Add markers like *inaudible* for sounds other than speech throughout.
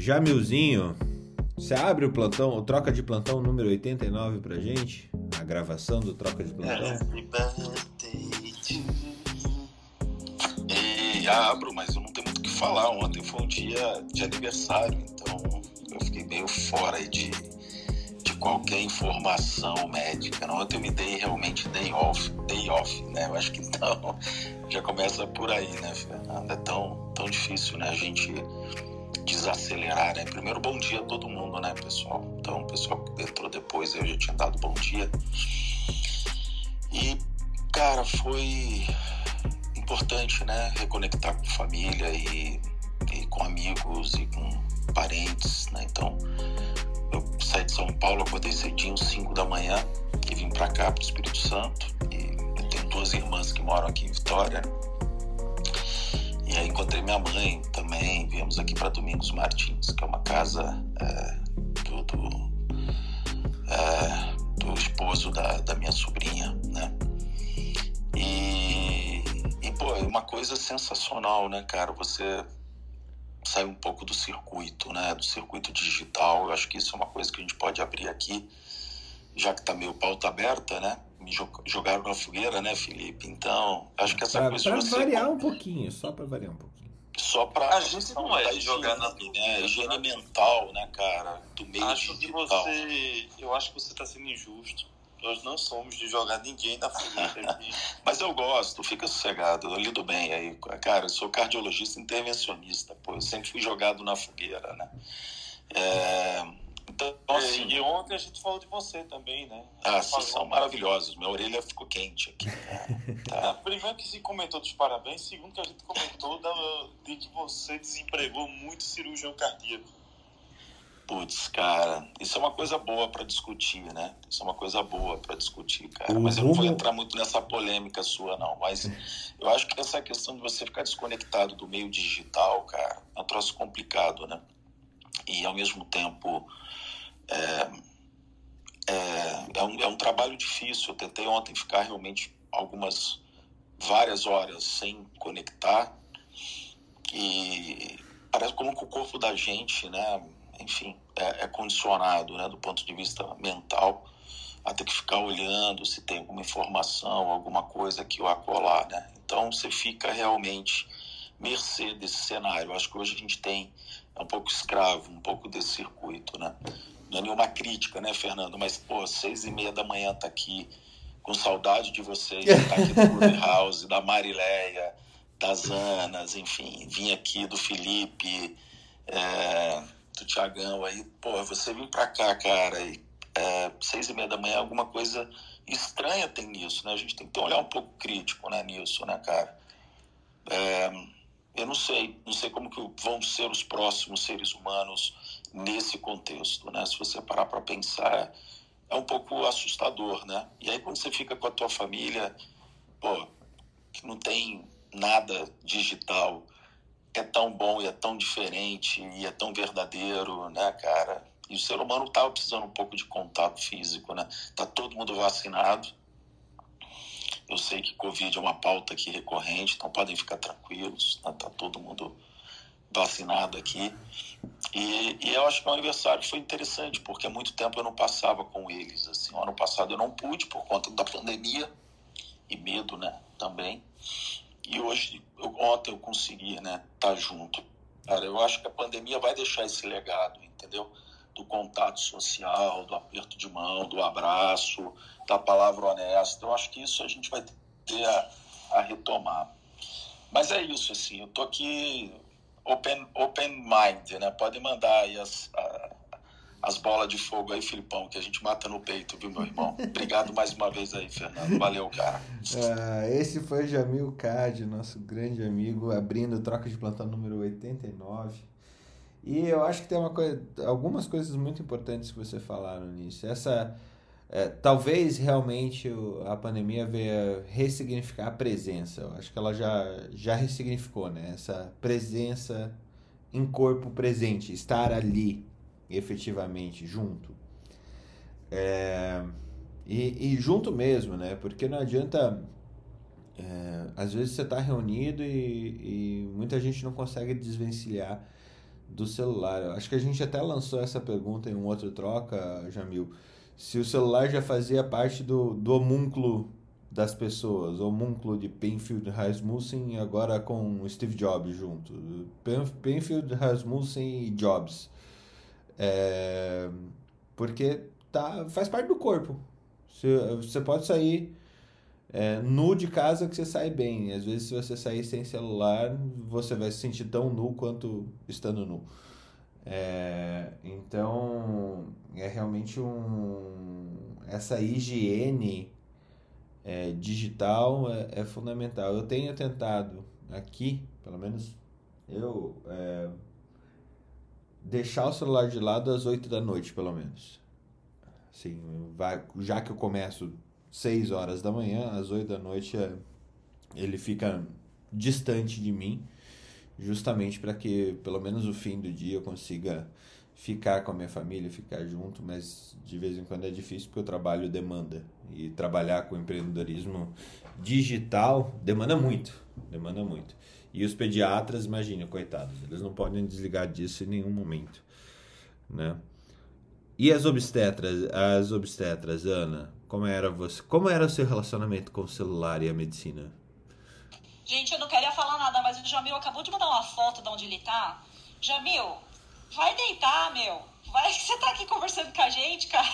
Jamilzinho, você abre o plantão, o troca de plantão número 89 pra gente? A gravação do troca de plantão? E abro, mas eu não tenho muito o que falar. Ontem foi um dia de aniversário, então eu fiquei meio fora de, de qualquer informação médica. Ontem eu me dei realmente day off, day off, né? Eu acho que então já começa por aí, né, Fernanda? É tão, tão difícil, né? A gente desacelerar, né? Primeiro, bom dia a todo mundo, né, pessoal? Então, o pessoal que entrou depois, eu já tinha dado bom dia. E, cara, foi importante, né? Reconectar com família e, e com amigos e com parentes, né? Então, eu saí de São Paulo, acordei cedinho, 5 da manhã, e vim para cá, para o Espírito Santo. E eu tenho duas irmãs que moram aqui em Vitória, e aí encontrei minha mãe também, viemos aqui para Domingos Martins, que é uma casa é, do, do, é, do, esposo da, da minha sobrinha, né? E, e, pô, é uma coisa sensacional, né, cara? Você sai um pouco do circuito, né? Do circuito digital. Eu acho que isso é uma coisa que a gente pode abrir aqui, já que tá meio pauta aberta, né? Me jogaram na fogueira, né, Felipe? Então, acho que essa pra, coisa pra variar um pouquinho, só para variar um pouquinho. Só para a gente não é jogar na né? higiene mental, né, cara, do meio acho digital. que você, eu acho que você está sendo injusto. Nós não somos de jogar ninguém na fogueira. *laughs* Mas eu gosto, fica sossegado, eu lido bem aí. Cara, eu sou cardiologista intervencionista, pô, eu sempre fui jogado na fogueira, né? É, então, assim, e ontem a gente falou de você também, né? Ah, vocês são maravilhosos. Minha orelha ficou quente aqui. *laughs* Tá. Primeiro que se comentou dos parabéns, segundo que a gente comentou de que você desempregou muito cirurgião cardíaco. Putz, cara, isso é uma coisa boa para discutir, né? Isso é uma coisa boa para discutir, cara. Mas eu não vou entrar muito nessa polêmica sua, não. Mas eu acho que essa questão de você ficar desconectado do meio digital, cara, é um troço complicado, né? E ao mesmo tempo é, é, é, um, é um trabalho difícil. Eu tentei ontem ficar realmente algumas, várias horas sem conectar e parece como que o corpo da gente, né, enfim, é, é condicionado, né, do ponto de vista mental a ter que ficar olhando se tem alguma informação, alguma coisa que o acolá, né? Então você fica realmente mercê desse cenário. Acho que hoje a gente tem é um pouco escravo, um pouco desse circuito, né? Não é nenhuma crítica, né, Fernando? Mas, pô, seis e meia da manhã tá aqui com saudade de vocês, tá aqui do Clube House, da Marileia, das Anas, enfim, vim aqui do Felipe, é, do Tiagão aí, pô, você vem pra cá, cara, e é, seis e meia da manhã, alguma coisa estranha tem nisso, né? A gente tem que ter um olhar um pouco crítico, né, nisso, né, cara? É, eu não sei, não sei como que vão ser os próximos seres humanos nesse contexto, né? Se você parar para pensar, é um pouco assustador, né? E aí quando você fica com a tua família, pô, que não tem nada digital, é tão bom e é tão diferente e é tão verdadeiro, né, cara? E o ser humano tava precisando um pouco de contato físico, né? Tá todo mundo vacinado. Eu sei que Covid é uma pauta aqui recorrente, então podem ficar tranquilos, né? tá todo mundo vacinado aqui. E, e, eu acho que o aniversário foi interessante, porque há muito tempo eu não passava com eles. Assim, o ano passado eu não pude por conta da pandemia e medo, né, também. E hoje, eu, ontem eu consegui, né, estar tá junto. Cara, eu acho que a pandemia vai deixar esse legado, entendeu? Do contato social, do aperto de mão, do abraço, da palavra honesta. Eu acho que isso a gente vai ter a, a retomar. Mas é isso, assim, eu tô aqui open, open mind, né? Pode mandar aí as, a, as bolas de fogo aí, Filipão, que a gente mata no peito, viu, meu irmão? Obrigado mais uma vez aí, Fernando. Valeu, cara. Ah, esse foi Jamil Cad, nosso grande amigo, abrindo troca de plantão número 89. E eu acho que tem uma coisa, algumas coisas muito importantes que você falaram nisso. Essa é, talvez realmente a pandemia venha ressignificar a presença. Eu acho que ela já, já ressignificou, né? Essa presença em corpo presente, estar ali efetivamente, junto. É, e, e, junto mesmo, né? Porque não adianta. É, às vezes você está reunido e, e muita gente não consegue desvencilhar do celular. Eu acho que a gente até lançou essa pergunta em um outro troca, Jamil. Se o celular já fazia parte do, do homúnculo das pessoas, o homúnculo de Penfield Rasmussen agora com Steve Jobs junto. Penfield Rasmussen e Jobs. É, porque tá, faz parte do corpo. Você, você pode sair é, nu de casa que você sai bem. Às vezes, se você sair sem celular, você vai se sentir tão nu quanto estando nu. É, então, é realmente um. Essa higiene é, digital é, é, fundamental. Eu tenho tentado aqui, pelo menos eu, é, deixar o celular de lado às 8 da noite, pelo menos. Assim, vai, já que eu começo 6 horas da manhã, às 8 da noite é, ele fica distante de mim, justamente para que pelo menos o fim do dia eu consiga ficar com a minha família, ficar junto, mas de vez em quando é difícil porque o trabalho demanda. E trabalhar com empreendedorismo digital demanda muito, demanda muito. E os pediatras, imagina, coitados, eles não podem desligar disso em nenhum momento, né? E as obstetras, as obstetras, Ana, como era você? Como era o seu relacionamento com o celular e a medicina? Gente, eu não queria falar mas o Jamil acabou de mandar uma foto de onde ele tá. Jamil, vai deitar, meu. Vai que *laughs* você tá aqui conversando com a gente, cara.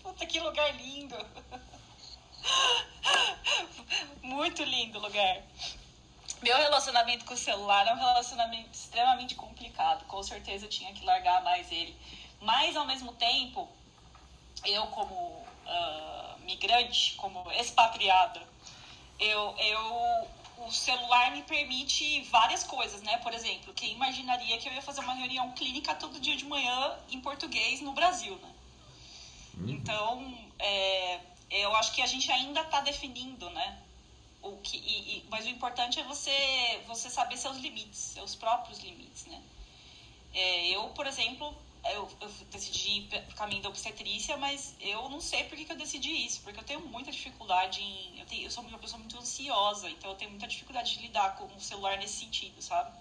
Puta, que lugar lindo. *laughs* Muito lindo lugar. Meu relacionamento com o celular é um relacionamento extremamente complicado. Com certeza eu tinha que largar mais ele. Mas, ao mesmo tempo, eu, como uh, migrante, como expatriada, eu, eu o celular me permite várias coisas, né? Por exemplo, quem imaginaria que eu ia fazer uma reunião clínica todo dia de manhã em português no Brasil, né? Uhum. Então, é, eu acho que a gente ainda está definindo, né? O que, e, e, mas o importante é você, você saber seus limites, seus próprios limites, né? É, eu, por exemplo, eu, eu decidi caminho da obstetrícia, mas eu não sei por que, que eu decidi isso, porque eu tenho muita dificuldade em. Eu, tenho, eu sou uma pessoa muito ansiosa, então eu tenho muita dificuldade de lidar com o celular nesse sentido, sabe?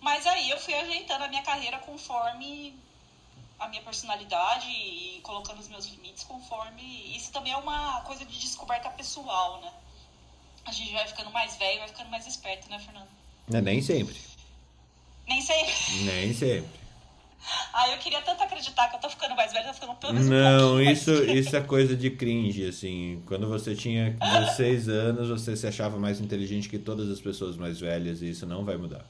Mas aí eu fui ajeitando a minha carreira conforme a minha personalidade e colocando os meus limites conforme. Isso também é uma coisa de descoberta pessoal, né? A gente vai ficando mais velho, vai ficando mais esperto, né, Fernando? É, nem sempre. Nem sempre. Nem sempre. Ah, eu queria tanto acreditar que eu tô ficando mais velha, tô ficando pelo menos Não, um isso, isso é coisa de cringe, assim. Quando você tinha 16 anos, você se achava mais inteligente que todas as pessoas mais velhas e isso não vai mudar.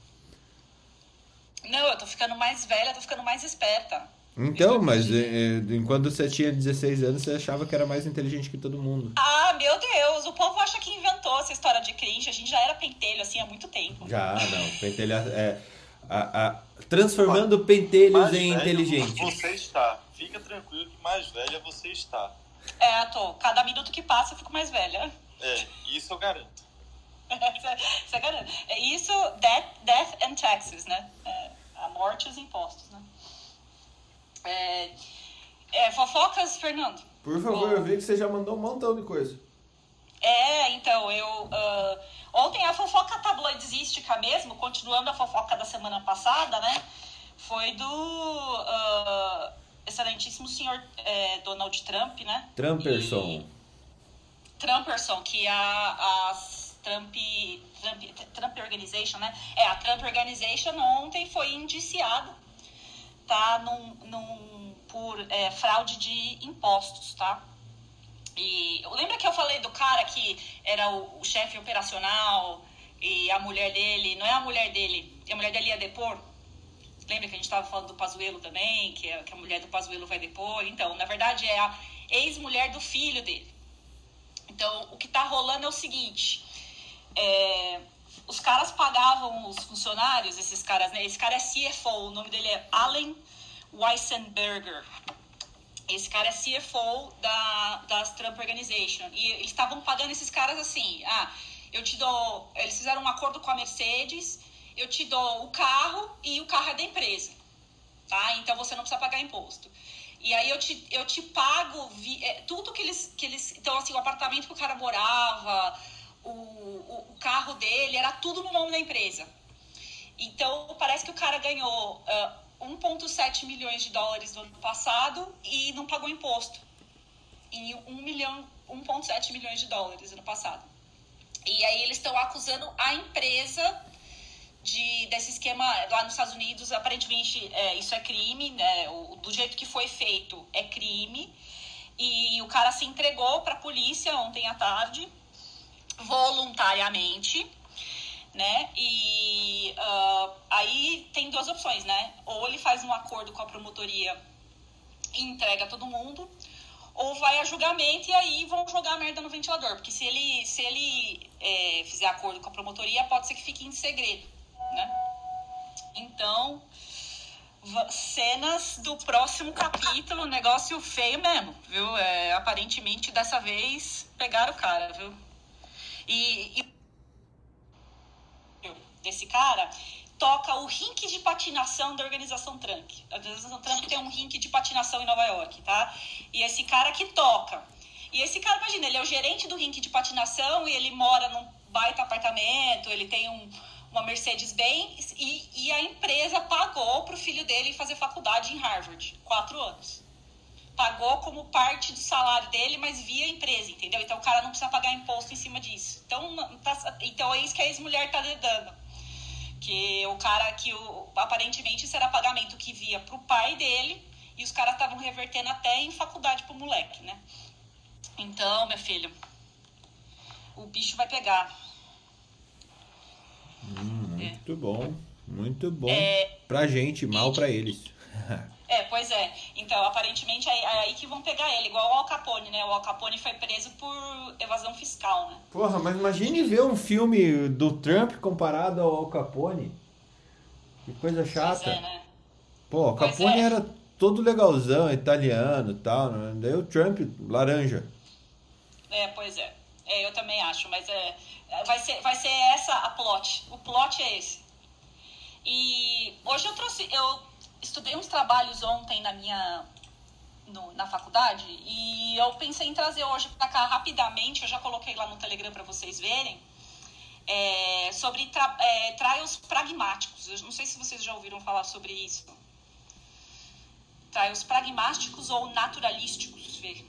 Não, eu tô ficando mais velha, tô ficando mais esperta. Então, mas é, enquanto você tinha 16 anos, você achava que era mais inteligente que todo mundo. Ah, meu Deus, o povo acha que inventou essa história de cringe. A gente já era pentelho assim há muito tempo. Já, não. Pentelho é. A, a, transformando pentelhos mais em inteligentes. Você está. Fica tranquilo que mais velha você está. É, tô. Cada minuto que passa eu fico mais velha. É, isso eu garanto. *laughs* Você garante. É isso, death, death and taxes, né? É, a morte e os impostos, né? É, é, fofocas, Fernando? Por favor, eu vi que você já mandou um montão de coisa. É, então, eu. Uh, ontem a fofoca tabloidística mesmo, continuando a fofoca da semana passada, né? Foi do uh, excelentíssimo senhor é, Donald Trump, né? Trumperson. E, Trumperson, que a, as Trump, Trump, Trump Organization, né? É, a Trump Organization ontem foi indiciada, tá? Num, num, por é, fraude de impostos, tá? E lembra que eu falei do cara que era o, o chefe operacional e a mulher dele, não é a mulher dele, a mulher dele ia depor? Lembra que a gente estava falando do Pazuelo também, que a, que a mulher do Pazuelo vai depor? Então, na verdade, é a ex-mulher do filho dele. Então, o que está rolando é o seguinte: é, os caras pagavam os funcionários, esses caras, né? Esse cara é CFO, o nome dele é Allen Weissenberger. Esse cara é CFO da, das Trump Organization. E eles estavam pagando esses caras assim: ah, eu te dou. Eles fizeram um acordo com a Mercedes, eu te dou o carro e o carro é da empresa. Tá? Então você não precisa pagar imposto. E aí eu te, eu te pago vi, é, tudo que eles, que eles. Então, assim, o apartamento que o cara morava, o, o, o carro dele, era tudo no nome da empresa. Então, parece que o cara ganhou uh, 1,7 milhões de dólares no ano passado e não pagou imposto. Em 1 milhão, 1,7 milhões de dólares ano passado. E aí eles estão acusando a empresa de, desse esquema lá nos Estados Unidos. Aparentemente, é, isso é crime, né? O, do jeito que foi feito é crime. E o cara se entregou para a polícia ontem à tarde, voluntariamente né? E uh, aí tem duas opções, né? Ou ele faz um acordo com a promotoria e entrega todo mundo, ou vai a julgamento e aí vão jogar a merda no ventilador. Porque se ele, se ele é, fizer acordo com a promotoria, pode ser que fique em segredo, né? Então, cenas do próximo capítulo, negócio feio mesmo, viu? É, aparentemente, dessa vez, pegaram o cara, viu? E, e desse cara toca o rink de patinação da organização Trump. A organização Trump tem um rink de patinação em Nova York, tá? E esse cara que toca. E esse cara, imagina, ele é o gerente do rink de patinação e ele mora num baita apartamento, ele tem um, uma Mercedes-Benz e, e, a empresa pagou para o filho dele fazer faculdade em Harvard, quatro anos. Pagou como parte do salário dele, mas via empresa, entendeu? Então o cara não precisa pagar imposto em cima disso. Então, tá, então é isso que a ex-mulher tá dedando que o cara que o, aparentemente será pagamento que via pro pai dele e os caras estavam revertendo até em faculdade pro moleque, né? Então, meu filho, o bicho vai pegar. Hum, muito é. bom, muito bom. É, pra gente, mal e, pra eles. É, pois é. Então, aparentemente é, é aí que vão pegar ele, igual o Al Capone, né? O Al Capone foi preso por evasão fiscal, né? Porra, mas imagine ver um filme do Trump comparado ao Al Capone. Que coisa chata. Pois é, né? Pô, o Capone é. era todo legalzão, italiano e tal, né? Daí o Trump, laranja. É, pois é. É, eu também acho, mas é, vai, ser, vai ser essa a plot. O plot é esse. E hoje eu trouxe, eu estudei uns trabalhos ontem na minha no, na faculdade e eu pensei em trazer hoje para cá rapidamente, eu já coloquei lá no Telegram para vocês verem, é, sobre tra, é, trials pragmáticos. Eu não sei se vocês já ouviram falar sobre isso. Trials pragmáticos ou naturalísticos, Vê?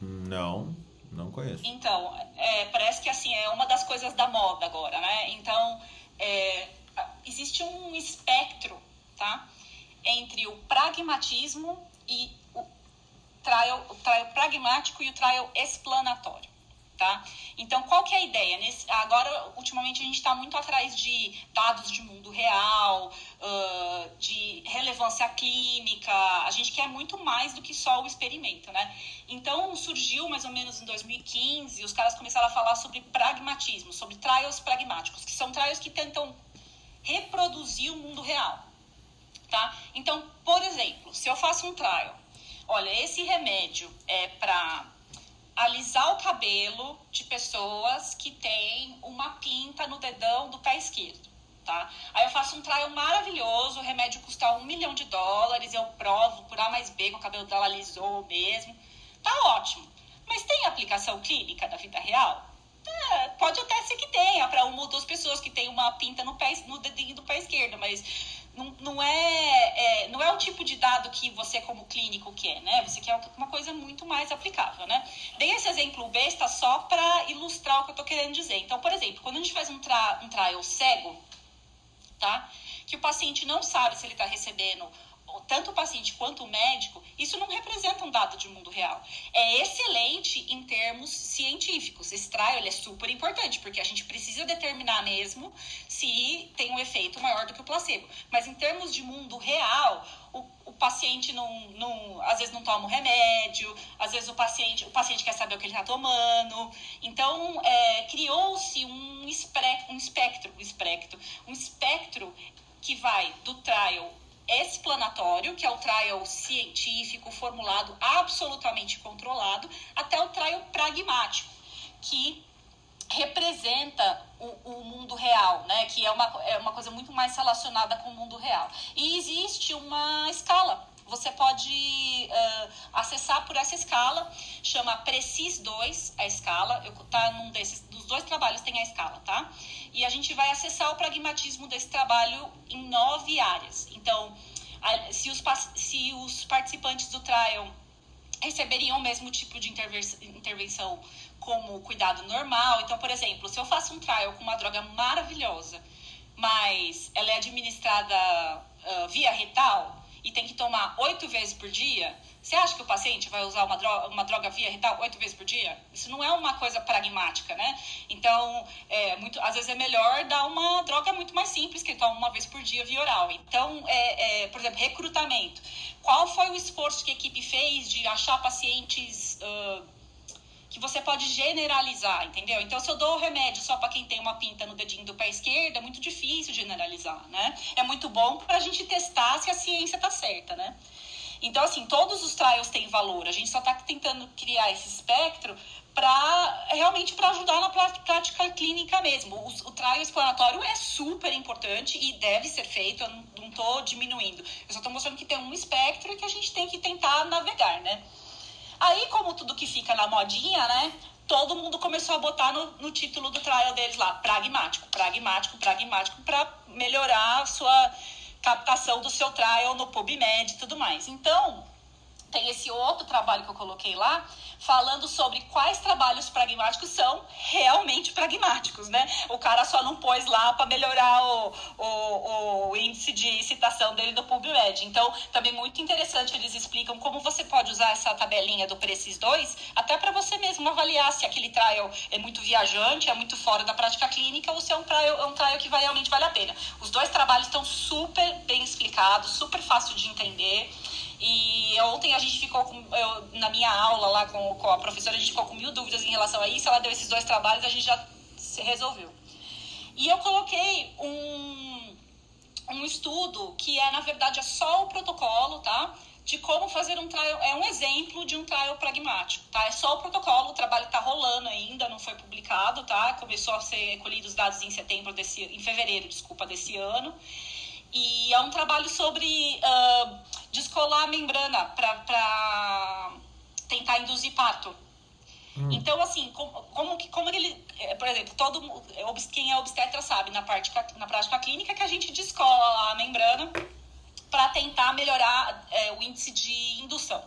Não, não conheço. Então, é, parece que assim, é uma das coisas da moda agora, né? Então, é, existe um espectro, tá? Entre o pragmatismo e o trial, o trial pragmático e o trial explanatório. Tá? Então, qual que é a ideia? Nesse, agora, ultimamente, a gente está muito atrás de dados de mundo real, uh, de relevância clínica, a gente quer muito mais do que só o experimento, né? Então, surgiu mais ou menos em 2015, os caras começaram a falar sobre pragmatismo, sobre trials pragmáticos, que são trials que tentam reproduzir o mundo real tá? Então, por exemplo, se eu faço um trial, olha, esse remédio é para alisar o cabelo de pessoas que têm uma pinta no dedão do pé esquerdo. Tá? Aí eu faço um trial maravilhoso, o remédio custa um milhão de dólares, eu provo por A mais B que o cabelo dela alisou mesmo. Tá ótimo. Mas tem aplicação clínica na vida real? É, pode até ser que tenha, para uma ou duas pessoas que tem uma pinta no, pé, no dedinho do pé esquerdo, mas não, não, é, é, não é o tipo de dado que você, como clínico, quer, né? Você quer uma coisa muito mais aplicável, né? Dei esse exemplo besta só para ilustrar o que eu estou querendo dizer. Então, por exemplo, quando a gente faz um, tra um trial cego, tá? Que o paciente não sabe se ele está recebendo tanto o paciente quanto o médico, isso não representa um dado de mundo real. É excelente em termos científicos. Esse trial é super importante, porque a gente precisa determinar mesmo se tem um efeito maior do que o placebo. Mas em termos de mundo real, o, o paciente não, não, às vezes não toma o remédio, às vezes o paciente, o paciente quer saber o que ele está tomando. Então, é, criou-se um, espectro, um espectro, um espectro, um espectro que vai do trial explanatório, que é o trial científico formulado absolutamente controlado, até o trial pragmático, que representa o, o, mundo real, né? Que é uma, é uma coisa muito mais relacionada com o mundo real. E existe uma escala. Você pode uh, acessar por essa escala, chama Precis 2, a escala. Eu tá num desses dois trabalhos têm a escala, tá? E a gente vai acessar o pragmatismo desse trabalho em nove áreas. Então, se os, se os participantes do trial receberiam o mesmo tipo de intervenção como cuidado normal. Então, por exemplo, se eu faço um trial com uma droga maravilhosa, mas ela é administrada uh, via retal e tem que tomar oito vezes por dia, você acha que o paciente vai usar uma droga, uma droga via retal oito vezes por dia? Isso não é uma coisa pragmática, né? Então, é, muito, às vezes é melhor dar uma droga muito mais simples, que ele toma uma vez por dia via oral. Então, é, é, por exemplo, recrutamento. Qual foi o esforço que a equipe fez de achar pacientes... Uh, que você pode generalizar, entendeu? Então, se eu dou o remédio só para quem tem uma pinta no dedinho do pé esquerdo, é muito difícil generalizar, né? É muito bom para a gente testar se a ciência está certa, né? Então, assim, todos os trials têm valor. A gente só está tentando criar esse espectro para realmente para ajudar na prática clínica mesmo. O, o trial exploratório é super importante e deve ser feito. Eu não estou diminuindo. Eu só estou mostrando que tem um espectro e que a gente tem que tentar navegar, né? Aí, como tudo que fica na modinha, né? Todo mundo começou a botar no, no título do trial deles lá, pragmático, pragmático, pragmático, para melhorar a sua captação do seu trial no PubMed e tudo mais. Então, tem esse outro trabalho que eu coloquei lá, falando sobre quais trabalhos pragmáticos são realmente pragmáticos, né? O cara só não pôs lá para melhorar o, o, o, índice de citação dele no PubMed. Então, também muito interessante, eles explicam como você pode usar essa tabelinha do Precis 2, até para você mesmo avaliar se aquele trial é muito viajante, é muito fora da prática clínica, ou se é um trial, é um trial que realmente vale a pena. Os dois trabalhos estão super bem explicados, super fácil de entender. E ontem a gente ficou com, eu, na minha aula lá com, com a professora, a gente ficou com mil dúvidas em relação a isso. Ela deu esses dois trabalhos a gente já se resolveu. E eu coloquei um, um estudo que é, na verdade, é só o protocolo, tá? De como fazer um trial, é um exemplo de um trial pragmático, tá? É só o protocolo, o trabalho está rolando ainda, não foi publicado, tá? Começou a ser recolhido os dados em setembro desse, em fevereiro, desculpa, desse ano. E é um trabalho sobre uh, descolar a membrana para tentar induzir parto. Hum. Então, assim, como, como, que, como ele. É, por exemplo, todo quem é obstetra sabe na, parte, na prática clínica que a gente descola a membrana para tentar melhorar é, o índice de indução,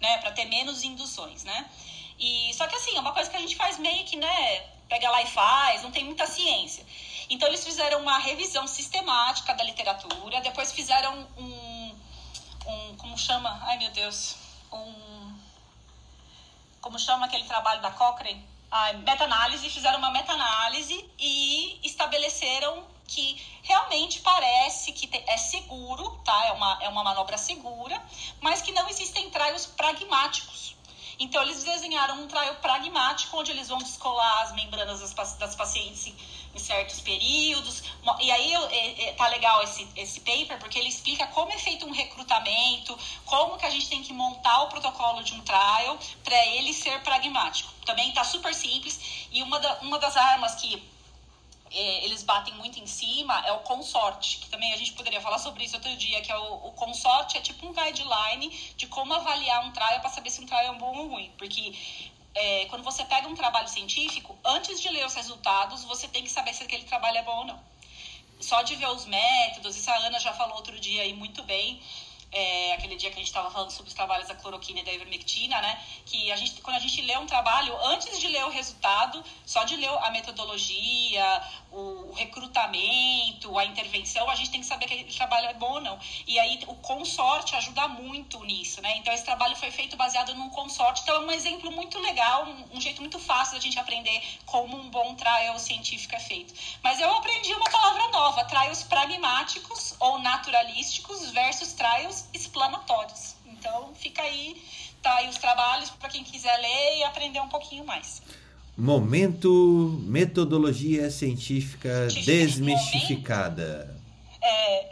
né? Para ter menos induções, né? E, só que assim, é uma coisa que a gente faz meio que, né? Pega lá e faz, não tem muita ciência. Então, eles fizeram uma revisão sistemática da literatura, depois fizeram um. Um como chama? Ai, meu Deus. Um. Como chama aquele trabalho da Cochrane? Ah, meta-análise, fizeram uma meta-análise e estabeleceram que realmente parece que é seguro, tá? É uma, é uma manobra segura, mas que não existem traios pragmáticos. Então, eles desenharam um traio pragmático, onde eles vão descolar as membranas das, das pacientes em certos períodos. E aí é, é, tá legal esse, esse paper, porque ele explica como é feito um recrutamento, como que a gente tem que montar o protocolo de um trial para ele ser pragmático. Também tá super simples. E uma, da, uma das armas que é, eles batem muito em cima é o consorte, que também a gente poderia falar sobre isso outro dia, que é o, o consorte é tipo um guideline de como avaliar um trial para saber se um trial é bom ou ruim, porque é, quando você pega um trabalho científico, antes de ler os resultados, você tem que saber se aquele trabalho é bom ou não. Só de ver os métodos, isso a Ana já falou outro dia aí muito bem, é, aquele dia que a gente estava falando sobre os trabalhos da cloroquina e da ivermectina, né? Que a gente, quando a gente lê um trabalho, antes de ler o resultado, só de ler a metodologia, o recrutamento, a intervenção, a gente tem que saber que aquele trabalho é bom ou não. E aí o consorte ajuda muito nisso, né? Então esse trabalho foi feito baseado num consorte, então é um exemplo muito legal, um, um jeito muito fácil da gente aprender como um bom trial científico é feito. Mas eu aprendi uma palavra nova, trials pragmáticos ou naturalísticos versus trials explanatórios. Então fica aí, tá aí os trabalhos para quem quiser ler e aprender um pouquinho mais. Momento metodologia científica desmistificada. É.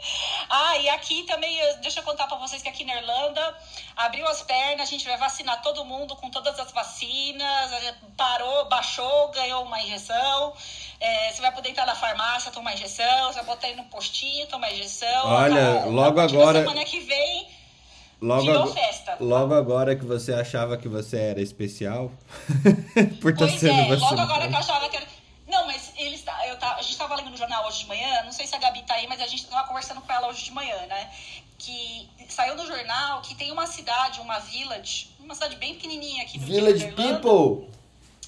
Ah, e aqui também, deixa eu contar para vocês que aqui na Irlanda abriu as pernas, a gente vai vacinar todo mundo com todas as vacinas, parou, baixou, ganhou uma injeção. É, você vai poder entrar na farmácia, tomar injeção, você vai botar ir no postinho, tomar injeção. Olha, logo agora. Semana que vem Logo, Virou festa. Logo agora que você achava que você era especial, *laughs* por estar pois sendo é, Logo agora que eu achava que era... hoje de manhã, não sei se a Gabi tá aí, mas a gente estava conversando com ela hoje de manhã, né? Que saiu no jornal que tem uma cidade, uma village, uma cidade bem pequenininha aqui no Village People!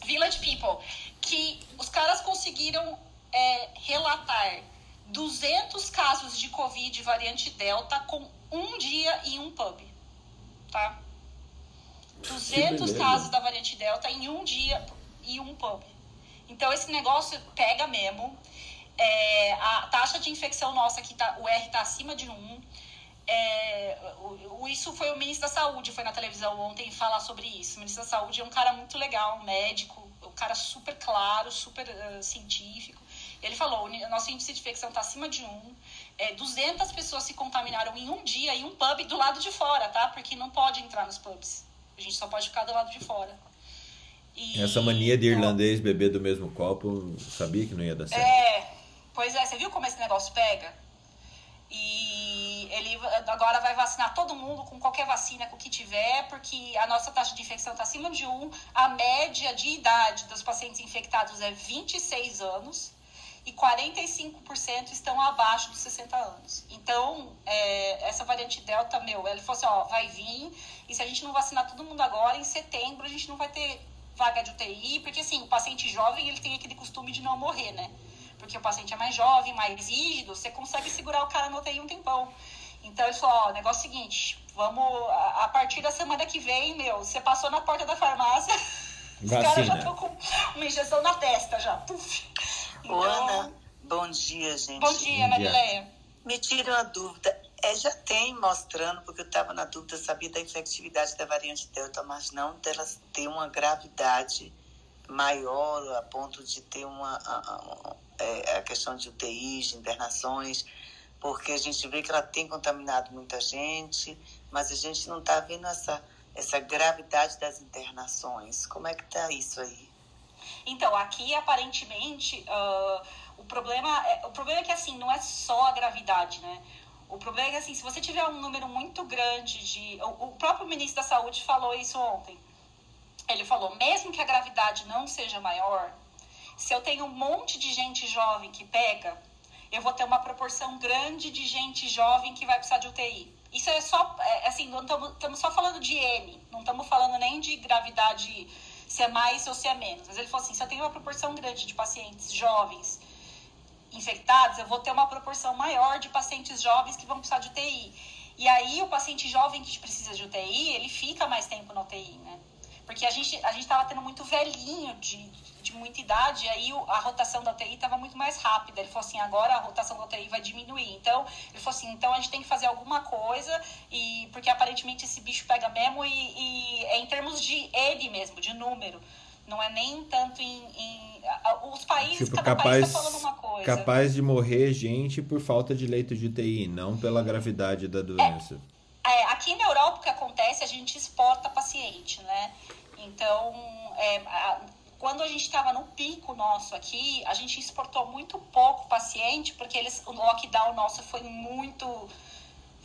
Village People, que os caras conseguiram é, relatar 200 casos de Covid variante Delta com um dia em um pub, tá? 200 casos da variante Delta em um dia e um pub. Então, esse negócio pega mesmo. É, a taxa de infecção nossa aqui, tá, o R tá acima de 1. É, o, isso foi o ministro da Saúde, foi na televisão ontem falar sobre isso. O ministro da Saúde é um cara muito legal, um médico, um cara super claro, super uh, científico. Ele falou, o nosso índice de infecção está acima de 1. É, 200 pessoas se contaminaram em um dia em um pub do lado de fora, tá? Porque não pode entrar nos pubs. A gente só pode ficar do lado de fora. E, Essa mania de irlandês beber do mesmo copo, sabia que não ia dar certo. É, pois é, você viu como esse negócio pega? E ele agora vai vacinar todo mundo com qualquer vacina, com o que tiver, porque a nossa taxa de infecção está acima de 1. A média de idade dos pacientes infectados é 26 anos e 45% estão abaixo dos 60 anos. Então, é, essa variante Delta, meu, ele falou assim, ó, vai vir, e se a gente não vacinar todo mundo agora, em setembro a gente não vai ter vaga de UTI, porque assim, o paciente jovem, ele tem aquele costume de não morrer, né? Porque o paciente é mais jovem, mais rígido, você consegue segurar o cara no UTI um tempão. Então, ele falou, ó, negócio é o seguinte, vamos, a, a partir da semana que vem, meu, você passou na porta da farmácia, *laughs* os caras já estão com uma injeção na testa já, puf. Então... Ana, bom dia, gente. Bom dia, Marileia. Me tira uma dúvida. É, já tem mostrando, porque eu estava na dúvida, sabia da efetividade da variante Delta, mas não dela ter uma gravidade maior a ponto de ter uma a, a, é, a questão de UTIs, de internações, porque a gente vê que ela tem contaminado muita gente, mas a gente não está vendo essa, essa gravidade das internações. Como é que está isso aí? Então, aqui aparentemente uh, o problema é, o problema é que assim não é só a gravidade, né? O problema é que assim, se você tiver um número muito grande de o, próprio ministro da Saúde falou isso ontem. Ele falou, mesmo que a gravidade não seja maior, se eu tenho um monte de gente jovem que pega, eu vou ter uma proporção grande de gente jovem que vai precisar de UTI. Isso é só, é, assim, não estamos só falando de N, não estamos falando nem de gravidade se é mais ou se é menos. Mas ele falou assim: se eu tenho uma proporção grande de pacientes jovens infectados, eu vou ter uma proporção maior de pacientes jovens que vão precisar de UTI. E aí, o paciente jovem que precisa de UTI, ele fica mais tempo na UTI, né? Porque a gente a estava tendo muito velhinho de, de muita idade, e aí a rotação da UTI estava muito mais rápida. Ele falou assim, agora a rotação da UTI vai diminuir. Então, ele falou assim, então a gente tem que fazer alguma coisa, e porque aparentemente esse bicho pega mesmo, e, e é em termos de ele mesmo, de número. Não é nem tanto em. em os países, tipo, cada capaz, país tá falando uma coisa. Capaz de morrer gente por falta de leito de UTI, não pela gravidade da doença. É, é, aqui na Europa o que acontece, a gente exporta paciente, né? Então, é, quando a gente estava no pico nosso aqui, a gente exportou muito pouco paciente, porque eles, o lockdown nosso foi muito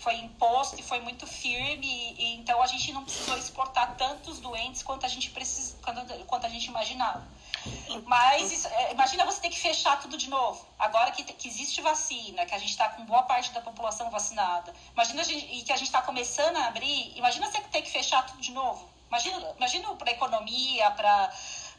foi imposto e foi muito firme, e, então a gente não precisou exportar tantos doentes quanto a gente precisa, quanto, quanto a gente imaginava. Mas isso, é, imagina você ter que fechar tudo de novo. Agora que, que existe vacina, que a gente está com boa parte da população vacinada, imagina gente, e que a gente está começando a abrir, imagina você ter que fechar tudo de novo. Imagina, imagina para a economia, para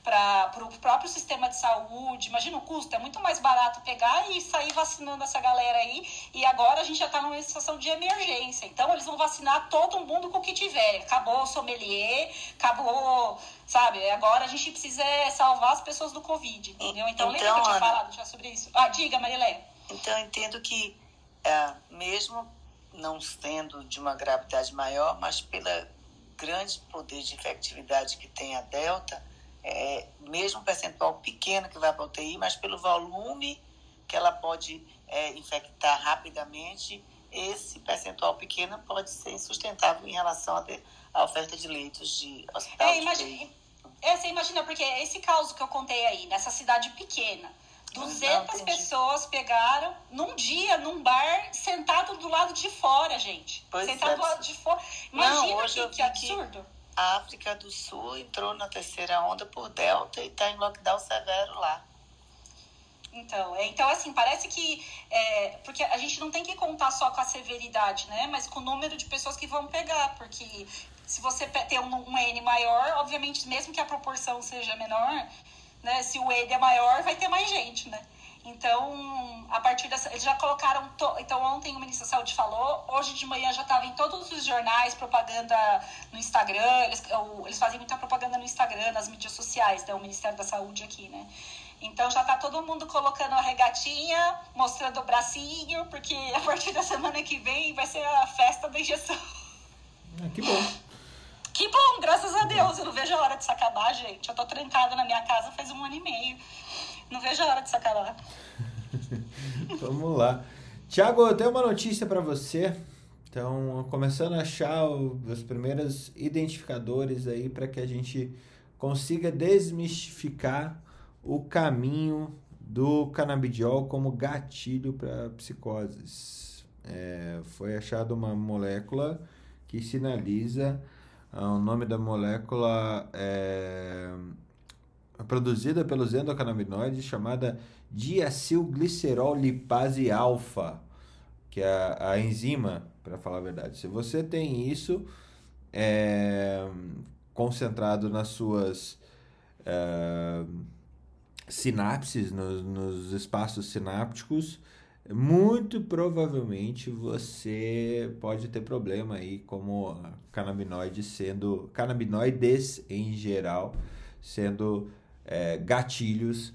para o próprio sistema de saúde. Imagina o custo, é muito mais barato pegar e sair vacinando essa galera aí. E agora a gente já está numa situação de emergência. Então eles vão vacinar todo mundo com o que tiver. Acabou o sommelier, acabou, sabe? Agora a gente precisa salvar as pessoas do Covid, entendeu? Então, então lembra que eu tinha Ana, falado já sobre isso? Ah, diga, Marilé. Então eu entendo que é, mesmo não sendo de uma gravidade maior, mas pela grande poder de efetividade que tem a Delta, é, mesmo um percentual pequeno que vai para a UTI, mas pelo volume que ela pode é, infectar rapidamente, esse percentual pequeno pode ser insustentável em relação à oferta de leitos de hospital. É, imagina, é, você imagina, porque esse caso que eu contei aí, nessa cidade pequena, 200 não, pessoas pegaram num dia, num bar, sentado do lado de fora, gente. Pois sentado é. do lado de fora. Imagina não, que, que absurdo. A África do Sul entrou na terceira onda por Delta e está em lockdown severo lá. Então, é, então assim, parece que. É, porque a gente não tem que contar só com a severidade, né? Mas com o número de pessoas que vão pegar. Porque se você tem um, um N maior, obviamente, mesmo que a proporção seja menor, né? Se o N é maior, vai ter mais gente, né? Então, a partir dessa. Eles já colocaram. To, então, ontem o ministro da Saúde falou, hoje de manhã já estava em todos os jornais, propaganda no Instagram. Eles, eles fazem muita propaganda no Instagram, nas mídias sociais, né, o Ministério da Saúde aqui, né? Então já tá todo mundo colocando a regatinha, mostrando o bracinho, porque a partir da semana que vem vai ser a festa da injeção. Ah, que bom. Que bom, graças a Deus. Eu não vejo a hora disso acabar, gente. Eu tô trancada na minha casa faz um ano e meio. Não vejo a hora disso acabar. *laughs* Vamos lá. Tiago, eu tenho uma notícia para você. Então, começando a achar os primeiros identificadores aí para que a gente consiga desmistificar o caminho do canabidiol como gatilho para psicoses. É, foi achada uma molécula que sinaliza o nome da molécula é, produzida pelos endocannabinoides chamada diacilglicerol lipase alfa, que é a, a enzima, para falar a verdade. Se você tem isso é, concentrado nas suas é, sinapses, nos, nos espaços sinápticos, muito provavelmente você pode ter problema aí como canabinoides sendo canabinoides em geral sendo é, gatilhos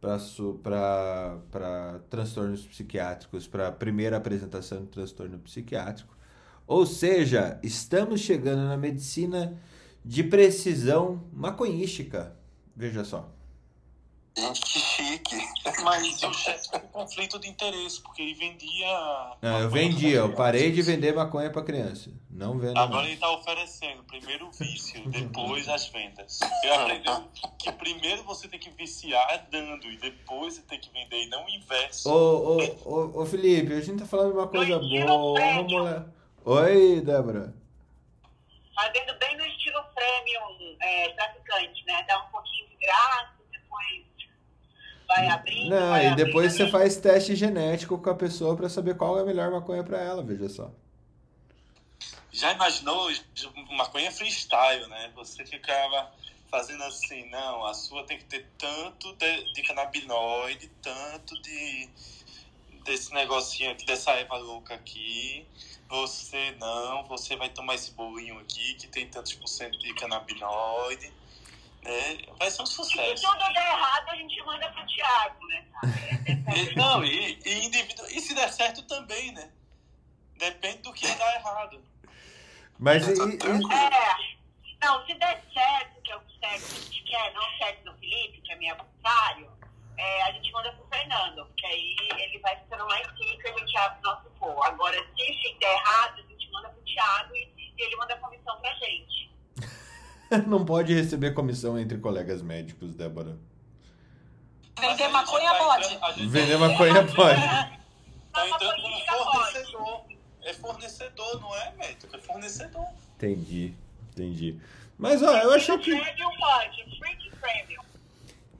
para transtornos psiquiátricos, para primeira apresentação de transtorno psiquiátrico. Ou seja, estamos chegando na medicina de precisão maconhística. Veja só. Gente, que chique. Mas o chefe tem conflito de interesse, porque ele vendia. Não, eu vendia, eu parei de vender maconha para criança. Não vendo. Agora mais. ele está oferecendo primeiro o vício, depois as vendas. Ele aprendeu que primeiro você tem que viciar dando e depois você tem que vender e não o inverso. Ô, ô, ô, ô, Felipe, a gente tá falando de uma coisa boa. Vamos lá. Oi, Débora. Fazendo bem no estilo premium é, traficante, né? Dá um pouquinho de graça, vai abrindo. Não, vai e depois abrindo, você faz teste genético com a pessoa para saber qual é a melhor maconha para ela, veja só. Já imaginou maconha freestyle, né? Você ficava fazendo assim, não, a sua tem que ter tanto de, de canabinoide, tanto de desse negocinho aqui, dessa erva louca aqui. Você não, você vai tomar esse bolinho aqui que tem tantos por cento de canabinoide. Né? Vai ser um Se sucesso. tudo der errado, a gente manda pro Thiago, né? *laughs* E, não, e, e, individu... e se der certo também, né? Depende do que *laughs* dar errado. Mas e, e- tranquilo. É. Não, se der certo, que é o certo que a gente quer, não certo do Felipe, que é meu adversário, é, a gente manda pro Fernando, porque aí ele vai ficando mais rico e a gente abre o nosso voo. Agora, se der errado, a gente manda pro Thiago e, e ele manda a comissão pra gente. *laughs* não pode receber comissão entre colegas médicos, Débora. Vender maconha tá pode. Vender maconha pode. *laughs* Tá Não, entrando como fornecedor. É fornecedor, não é médico, é fornecedor. Entendi, entendi. Mas ó, eu achei que. Premium pode, Freak Premium.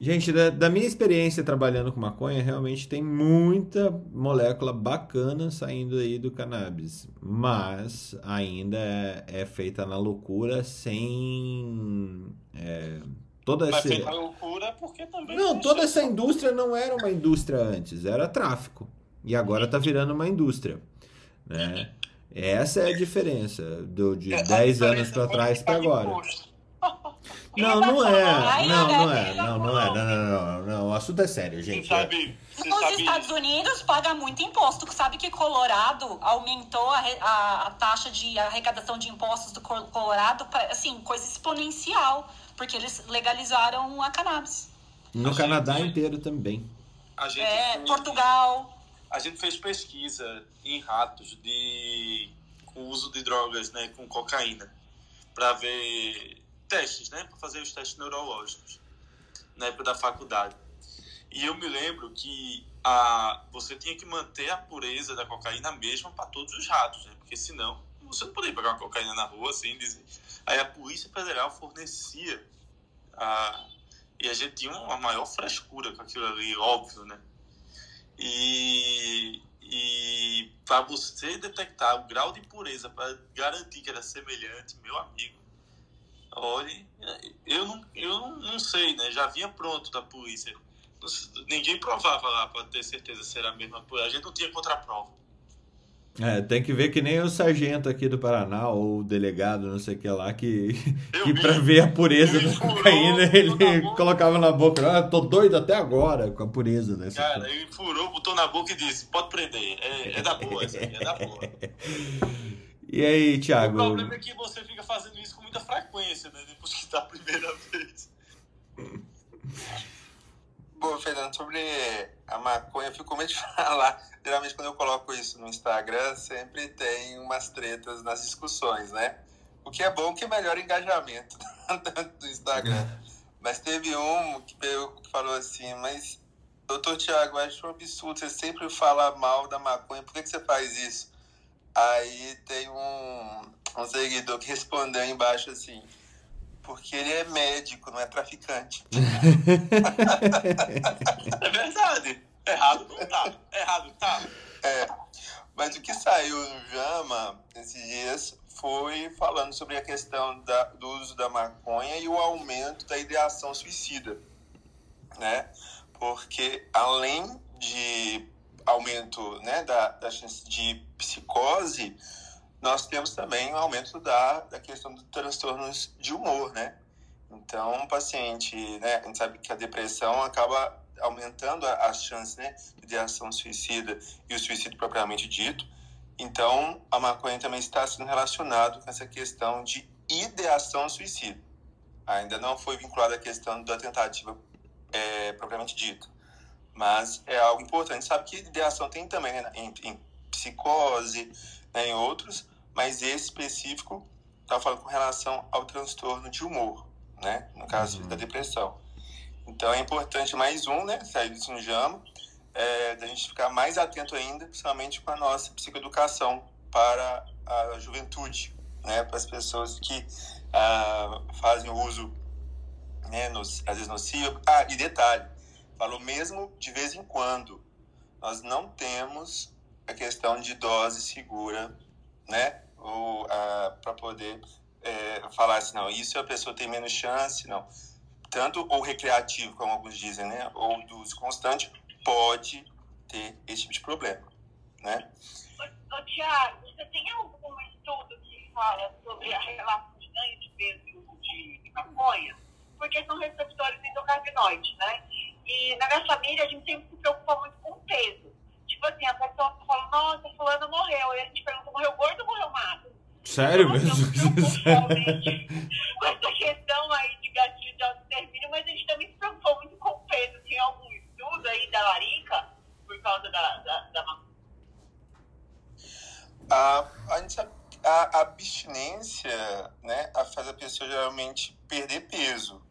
Gente, da, da minha experiência trabalhando com maconha, realmente tem muita molécula bacana saindo aí do cannabis. Mas ainda é, é feita na loucura sem. é, toda Mas essa. feita a loucura porque também. Não, toda essa indústria não era uma indústria antes, era tráfico. E agora tá virando uma indústria. Né? Essa é a diferença do, de É, a 10 anos para trás para agora. imposto. Não, não é. Não, não é. Não, não é. Não, não, não, não. O assunto é sério, Você gente. sabe. Você Os sabe. Estados Unidos pagam muito imposto. Sabe que Colorado aumentou a, a- a taxa de arrecadação de impostos do Col- Colorado, pra- assim, coisa exponencial, porque eles legalizaram a cannabis. No Canadá inteiro também. A gente, É, fez, Portugal. a gente fez pesquisa em ratos de com uso de drogas, né, com cocaína, para ver testes, né, para fazer os testes neurológicos na época da faculdade. E eu me lembro que a, você tinha que manter a pureza da cocaína mesma para todos os ratos, né? Porque senão você não podia pegar uma cocaína na rua assim, dizer. Aí a Polícia Federal fornecia a, e a gente tinha uma maior frescura com aquilo ali, óbvio, né? E, e para você detectar o grau de pureza, para garantir que era semelhante, meu amigo, olhe, eu não, eu não sei, né? Já vinha pronto da polícia. Ninguém provava lá para ter certeza se era a mesma. A gente não tinha contraprova. É, tem que ver que nem o sargento aqui do Paraná, ou o delegado, não sei o que lá, que, *laughs* que pra ver a pureza da cocaína, ele na colocava na boca. Ah, tô doido até agora com a pureza dessa. Cara, coisa. ele furou, botou na boca e disse: pode prender, é, é da boa, essa aqui, é da boa. *laughs* E aí, Thiago? O problema é que você fica fazendo isso com muita frequência, né? Depois que tá a primeira *laughs* vez. Bom, Fernando, sobre a maconha, eu fico medo de *laughs* falar. Geralmente, quando eu coloco isso no Instagram, sempre tem umas tretas nas discussões, né? O que é bom que melhora o engajamento *laughs* do Instagram. Mas teve um que falou assim, mas, doutor Tiago, acho um absurdo, você sempre fala mal da maconha, por que, que você faz isso? Aí tem um, um seguidor que respondeu embaixo assim, porque ele é médico, não é traficante. *laughs* é verdade. Errado não tá. Errado tá. É. Mas o que saiu no Jama esses dias foi falando sobre a questão da, do uso da maconha e o aumento da ideação suicida, né? Porque além de aumento né, da, da chance de psicose, nós temos também um aumento da, da questão dos transtornos de humor, né? Então, o paciente, né, a gente sabe que a depressão acaba aumentando as chances né, de ação suicida e o suicídio propriamente dito. Então, a maconha também está sendo relacionado com essa questão de ideação suicida. Ainda não foi vinculada à questão da tentativa é, propriamente dita, mas é algo importante. A gente sabe que ideação tem também né, em, em psicose, né, em outros, mas esse específico está falando com relação ao transtorno de humor, né? No caso uhum. da depressão. Então é importante mais um, né? Sair disso no JAMA, é, da gente ficar mais atento ainda, principalmente com a nossa psicoeducação para a juventude, né? Para as pessoas que ah, fazem uso, né? Nos, às vezes nocivo. Ah, e detalhe, falou mesmo de vez em quando, nós não temos a questão de dose segura né? Para poder é, falar assim, não, isso a pessoa tem menos chance, não. Tanto o recreativo, como alguns dizem, né? Ou do uso constante, pode ter esse tipo de problema, né? Ô, ô Tiago, você tem algum estudo que fala sobre a relação de ganho de peso de maconha? Porque são receptores endocannabinoides, né? E na minha família a gente sempre se preocupa muito com o peso tipo assim, a pessoa fala, nossa, fulano morreu. E a gente pergunta, morreu gordo ou morreu magro? Sério então, mesmo? *laughs* com essa questão aí de gatilho de autoextermínio, mas a gente também se preocupou muito com o peso. Tem algum estudo aí da larica por causa da, da, da... A, a, gente sabe, a abstinência né, faz a pessoa geralmente perder peso.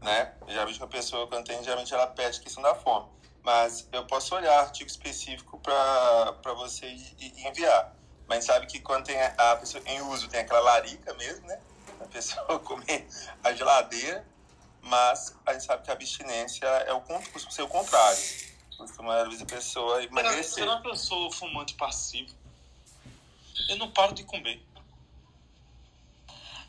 Né? Geralmente a pessoa, quando tem, geralmente ela perde a questão da fome mas eu posso olhar artigo específico para você e, enviar. Mas sabe que quando tem a, pessoa em uso tem aquela larica mesmo, né? A pessoa *laughs* comer a geladeira, mas a gente sabe que a abstinência é o, costuma ser o contrário. Costuma, às vezes, a pessoa emagrecer. Será que eu sou fumante passivo? Eu não paro de comer.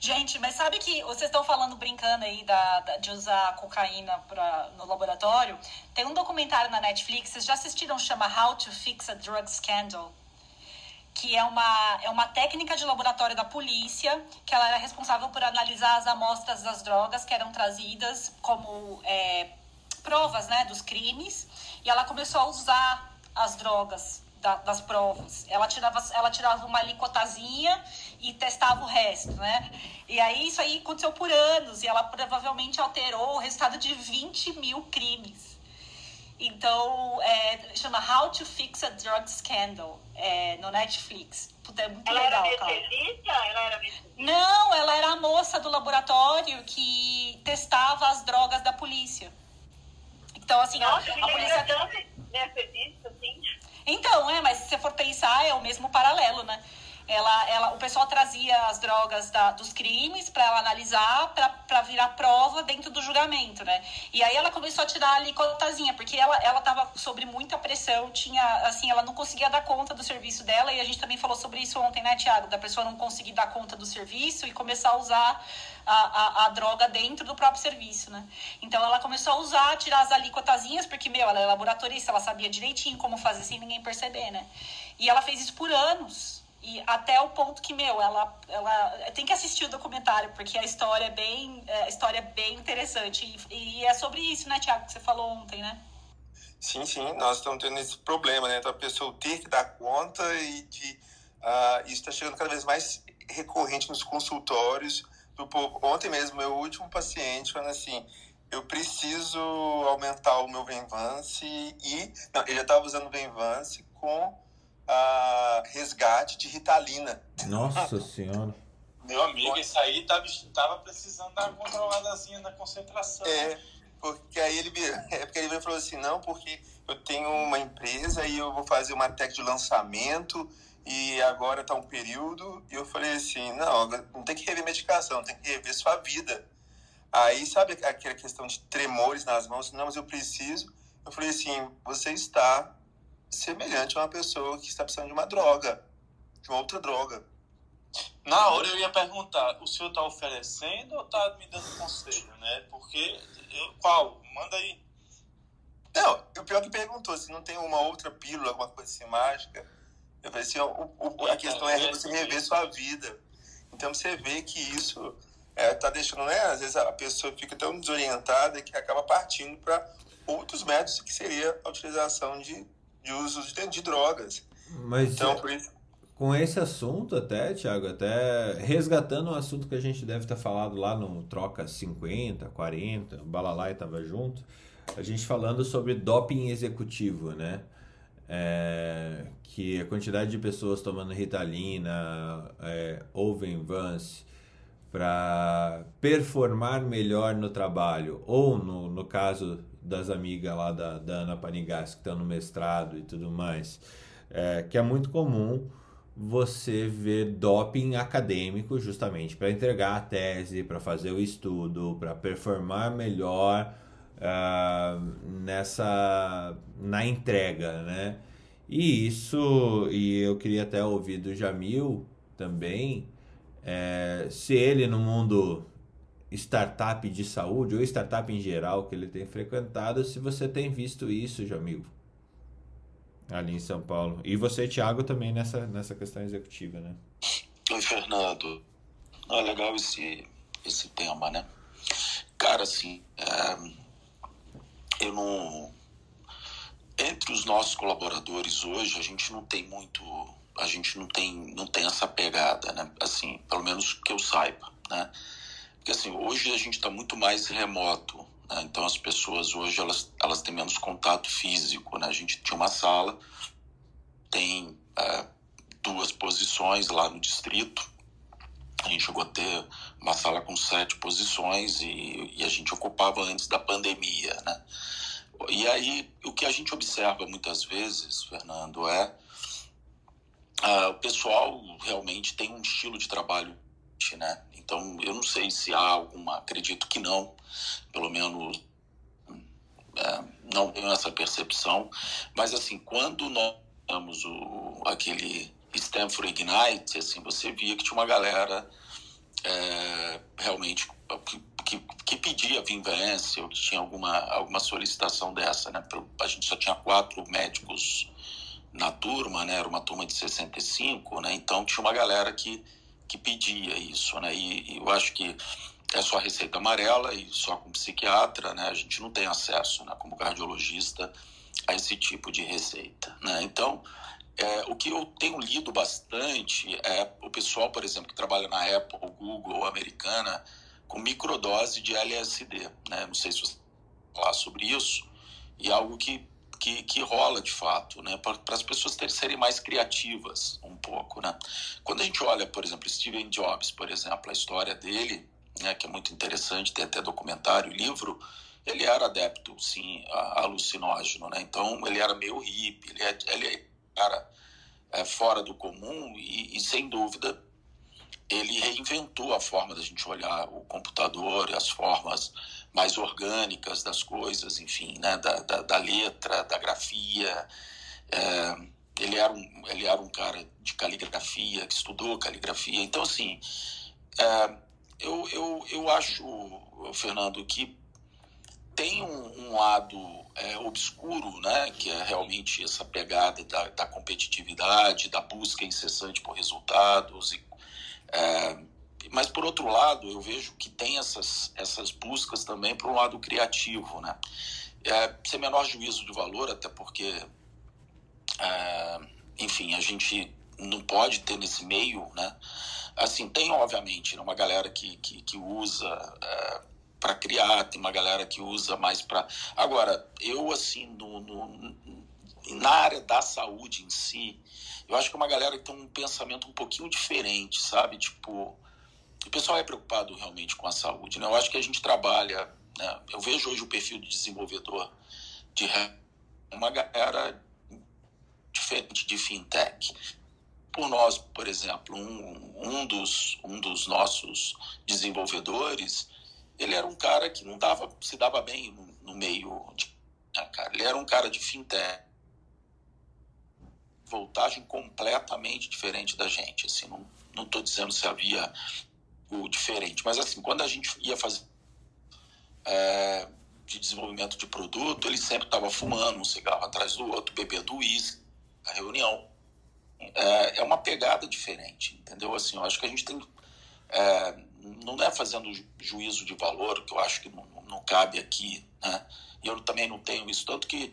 Gente, mas sabe que vocês estão falando, brincando aí da, da, de usar cocaína pra, no laboratório? Tem um documentário na Netflix, vocês já assistiram, chama How to Fix a Drug Scandal? Que é uma, é uma técnica de laboratório da polícia, que ela era responsável por analisar as amostras das drogas que eram trazidas como é, provas né, dos crimes. E ela começou a usar as drogas da, das provas. Ela tirava, ela tirava uma alicotazinha e testava o resto, né? E aí isso aí aconteceu por anos e ela provavelmente alterou o resultado de 20 mil crimes. Então, é, chama How to Fix a Drug Scandal é, no Netflix. Puta, é muito ela legal, era cara. Ela era Não, ela era a moça do laboratório que testava as drogas da polícia. Então, assim, Nossa, a, a polícia. Tanto, né, assim. Então, é, mas se você for pensar, é o mesmo paralelo, né? Ela, ela, o pessoal trazia as drogas da, dos crimes para ela analisar, para virar prova dentro do julgamento, né? E aí ela começou a tirar ali cotazinha, porque ela, ela tava sobre muita pressão, tinha, assim, ela não conseguia dar conta do serviço dela, e a gente também falou sobre isso ontem, né, Tiago? Da pessoa não conseguir dar conta do serviço e começar a usar a, a, a, droga dentro do próprio serviço, né? Então ela começou a usar, tirar as alíquotazinhas, porque, meu, ela é laboratorista, ela sabia direitinho como fazer sem ninguém perceber, né? E ela fez isso por anos. E até o ponto que, meu, ela, ela tem que assistir o documentário, porque a história é bem, é, a história é bem interessante. E, e é sobre isso, né, Tiago, que você falou ontem, né? Sim, sim, nós estamos tendo esse problema, né? Da pessoa ter que dar conta e de uh, isso está chegando cada vez mais recorrente nos consultórios do povo. Ontem mesmo, meu último paciente falando assim, eu preciso aumentar o meu Venvance e... Não, ele já estava usando o Venvance com uh, resgate de Ritalina. Nossa Senhora. Meu amigo, isso aí tava, tava precisando dar uma controladazinha na concentração. É, porque aí ele, é porque ele falou assim, não, porque eu tenho uma empresa e eu vou fazer uma tech de lançamento e agora tá um período. E eu falei assim, não, não tem que rever medicação, tem que rever sua vida. Aí, sabe aquela questão de tremores nas mãos? Não, mas eu preciso. Eu falei assim, você está semelhante a uma pessoa que está precisando de uma droga, de uma outra droga. Na hora eu ia perguntar, o senhor está oferecendo ou está me dando conselho, né? Porque, eu, qual? Manda aí. Não, o pior é que perguntou se não tem uma outra pílula, alguma coisa assim mágica. Eu falei assim, o, o, a questão é você rever sua vida. Então você vê que isso é, tá deixando, né? Às vezes a pessoa fica tão desorientada que acaba partindo para outros métodos que seria a utilização de de uso de, de drogas. Mas então, por isso... com esse assunto até, Thiago, até resgatando um assunto que a gente deve ter falado lá no Troca 50, 40, o Balalai estava junto, a gente falando sobre doping executivo, né? É, que a quantidade de pessoas tomando Ritalina é, ou Venvance para performar melhor no trabalho, ou no, no caso das amigas lá da, da Ana Panigas, que estão no mestrado e tudo mais, é, que é muito comum você ver doping acadêmico justamente para entregar a tese, para fazer o estudo, para performar melhor uh, nessa na entrega, né? E isso, e eu queria até ouvir do Jamil também, é, se ele no mundo startup de saúde ou startup em geral que ele tem frequentado, se você tem visto isso, Jamil, ali em São Paulo. E você, Thiago, também nessa, nessa questão executiva, né? Oi, Fernando. Ah, legal esse, esse tema, né? Cara, assim, é, eu não. Entre os nossos colaboradores hoje, a gente não tem muito. A gente não tem, não tem essa pegada, né? Assim, pelo menos que eu saiba, né? Porque assim, hoje a gente está muito mais remoto, né? então as pessoas hoje elas, elas têm menos contato físico, né? A gente tinha uma sala, tem é, duas posições lá no distrito, a gente chegou a ter uma sala com sete posições e, e a gente ocupava antes da pandemia, né? E aí, o que a gente observa muitas vezes, Fernando, é uh, o pessoal realmente tem um estilo de trabalho, né? Então, eu não sei se há alguma, acredito que não, pelo menos é, não tenho essa percepção, mas assim, quando nós temos o, aquele Stanford Ignite, assim, você via que tinha uma galera é, realmente que, que, que, pedia vingança ou que tinha alguma, alguma solicitação dessa, né? A gente só tinha quatro médicos na turma, né? Era uma turma de 65, né? Então tinha uma galera que que pedia isso, né? E, e, eu acho que é só receita amarela e só com psiquiatra, né? A gente não tem acesso, né? Como cardiologista a esse tipo de receita, né? Então, é, o que eu tenho lido bastante é o pessoal, por exemplo, que trabalha na Apple, Google, americana, com microdose de LSD, né? Não sei se você falar sobre isso, e algo que que, que rola de fato, né? Para as pessoas terem, serem mais criativas um pouco, né? Quando a gente olha, por exemplo, Steven Jobs, por exemplo, a história dele, né, que é muito interessante, tem até documentário, livro, ele era adepto, sim, a alucinógeno, né? Então, ele era meio hippie, ele, é, ele era é, fora do comum e, e, sem dúvida, ele reinventou a forma da gente olhar o computador e as formas mais orgânicas das coisas, enfim, né, da, da, da letra, da grafia. É, ele, era um, ele era um cara de caligrafia, que estudou caligrafia. Então, assim, é, eu, eu, eu acho, Fernando, que tem um, um lado é, obscuro, né, que é realmente essa pegada da, da competitividade, da busca incessante por resultados. E, é, mas, por outro lado, eu vejo que tem essas, essas buscas também para um lado criativo. Né? É, sem menor juízo de valor, até porque, é, enfim, a gente não pode ter nesse meio, né? Assim, tem, obviamente, uma galera que, que, que usa é, para criar, tem uma galera que usa mais para. Agora, eu, assim, no, no, na área da saúde em si, eu acho que é uma galera que tem um pensamento um pouquinho diferente, sabe? Tipo, o pessoal é preocupado realmente com a saúde, né? Eu acho que a gente trabalha, né? Eu vejo hoje o perfil de desenvolvedor de uma galera diferente de fintech. Por nós, por exemplo, um, um, dos, um dos nossos desenvolvedores, ele era um cara que não dava, se dava bem no, no meio de. Né, cara? Ele era um cara de fintech. Voltagem completamente diferente da gente. Assim, não, estou dizendo se havia diferente, mas assim, quando a gente ia fazer é, de desenvolvimento de produto, ele sempre estava fumando um cigarro atrás do outro, bebendo uísque, a reunião. É, é uma pegada diferente, entendeu? Assim, eu acho que a gente tem. É, não é fazendo juízo de valor, que eu acho que não, não cabe aqui, né? E eu também não tenho isso. Tanto que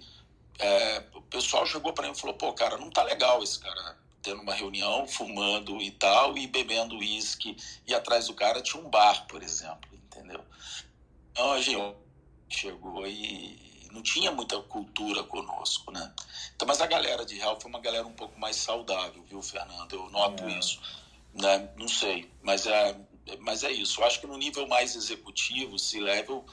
é, o pessoal chegou para mim e falou: pô, cara, não tá legal esse cara tendo uma reunião, fumando e tal, e bebendo uísque, e atrás do cara tinha um bar, por exemplo, entendeu? Então a gente chegou e não tinha muita cultura conosco, né? Então, mas a galera de real foi uma galera um pouco mais saudável, viu, Fernando? Eu noto é. isso. Né? Não sei, mas é, mas é isso. Eu acho que no nível mais executivo, C-level,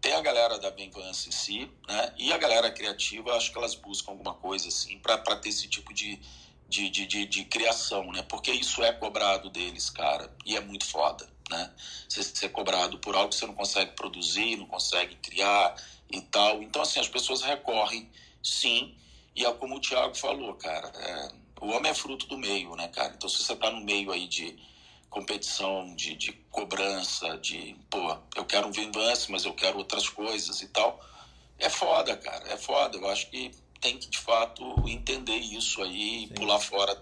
tem a galera da Benvança em si, né? E a galera criativa, acho que elas buscam alguma coisa assim para ter esse tipo de, de, de, de, de, criação, né? Porque isso é cobrado deles, cara, e é muito foda, né? Você ser cobrado por algo que você não consegue produzir, não consegue criar e tal. Então, assim, as pessoas recorrem, sim, e é como o Thiago falou, cara, é, o homem é fruto do meio, né, cara? Então, se você tá no meio aí de competição, de, de cobrança, de, pô, eu quero um Vinvance, mas eu quero outras coisas e tal. É foda, cara, é foda. Eu acho que tem que, de fato, entender isso aí e pular fora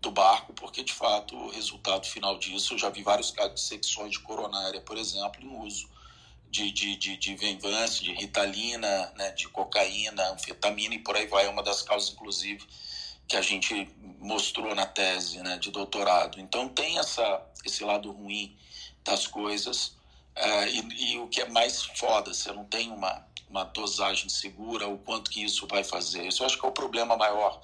do barco, porque, de fato, o resultado final disso, eu já vi vários casos de secções de coronária, por exemplo, em uso de, de, de, de Venvance, de Ritalina, né, de cocaína, anfetamina e por aí vai. É uma das causas, inclusive, que a gente mostrou na tese né, de doutorado. Então tem essa, esse lado ruim das coisas é, e, e, o que é mais foda, você não tem uma, uma dosagem segura, o quanto que isso vai fazer. Isso eu acho que é o problema maior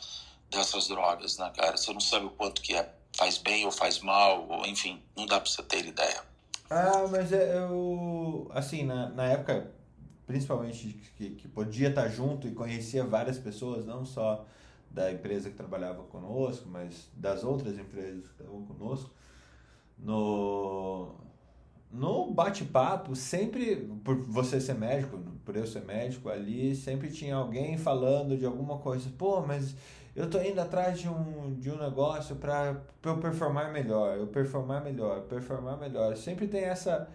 dessas drogas, né, cara? Você não sabe o quanto que é, faz bem ou faz mal, ou enfim, não dá para você ter ideia. Ah, mas é, eu, assim, na, na época, principalmente que, que podia estar junto e conhecia várias pessoas, não só da empresa que trabalhava conosco, mas das outras empresas que estavam conosco, no, no bate-papo, sempre, por você ser médico, por eu ser médico, ali sempre tinha alguém falando de alguma coisa. Pô, mas eu tô indo atrás de um, de um negócio para eu performar melhor, eu performar melhor, performar melhor. Sempre tem essa,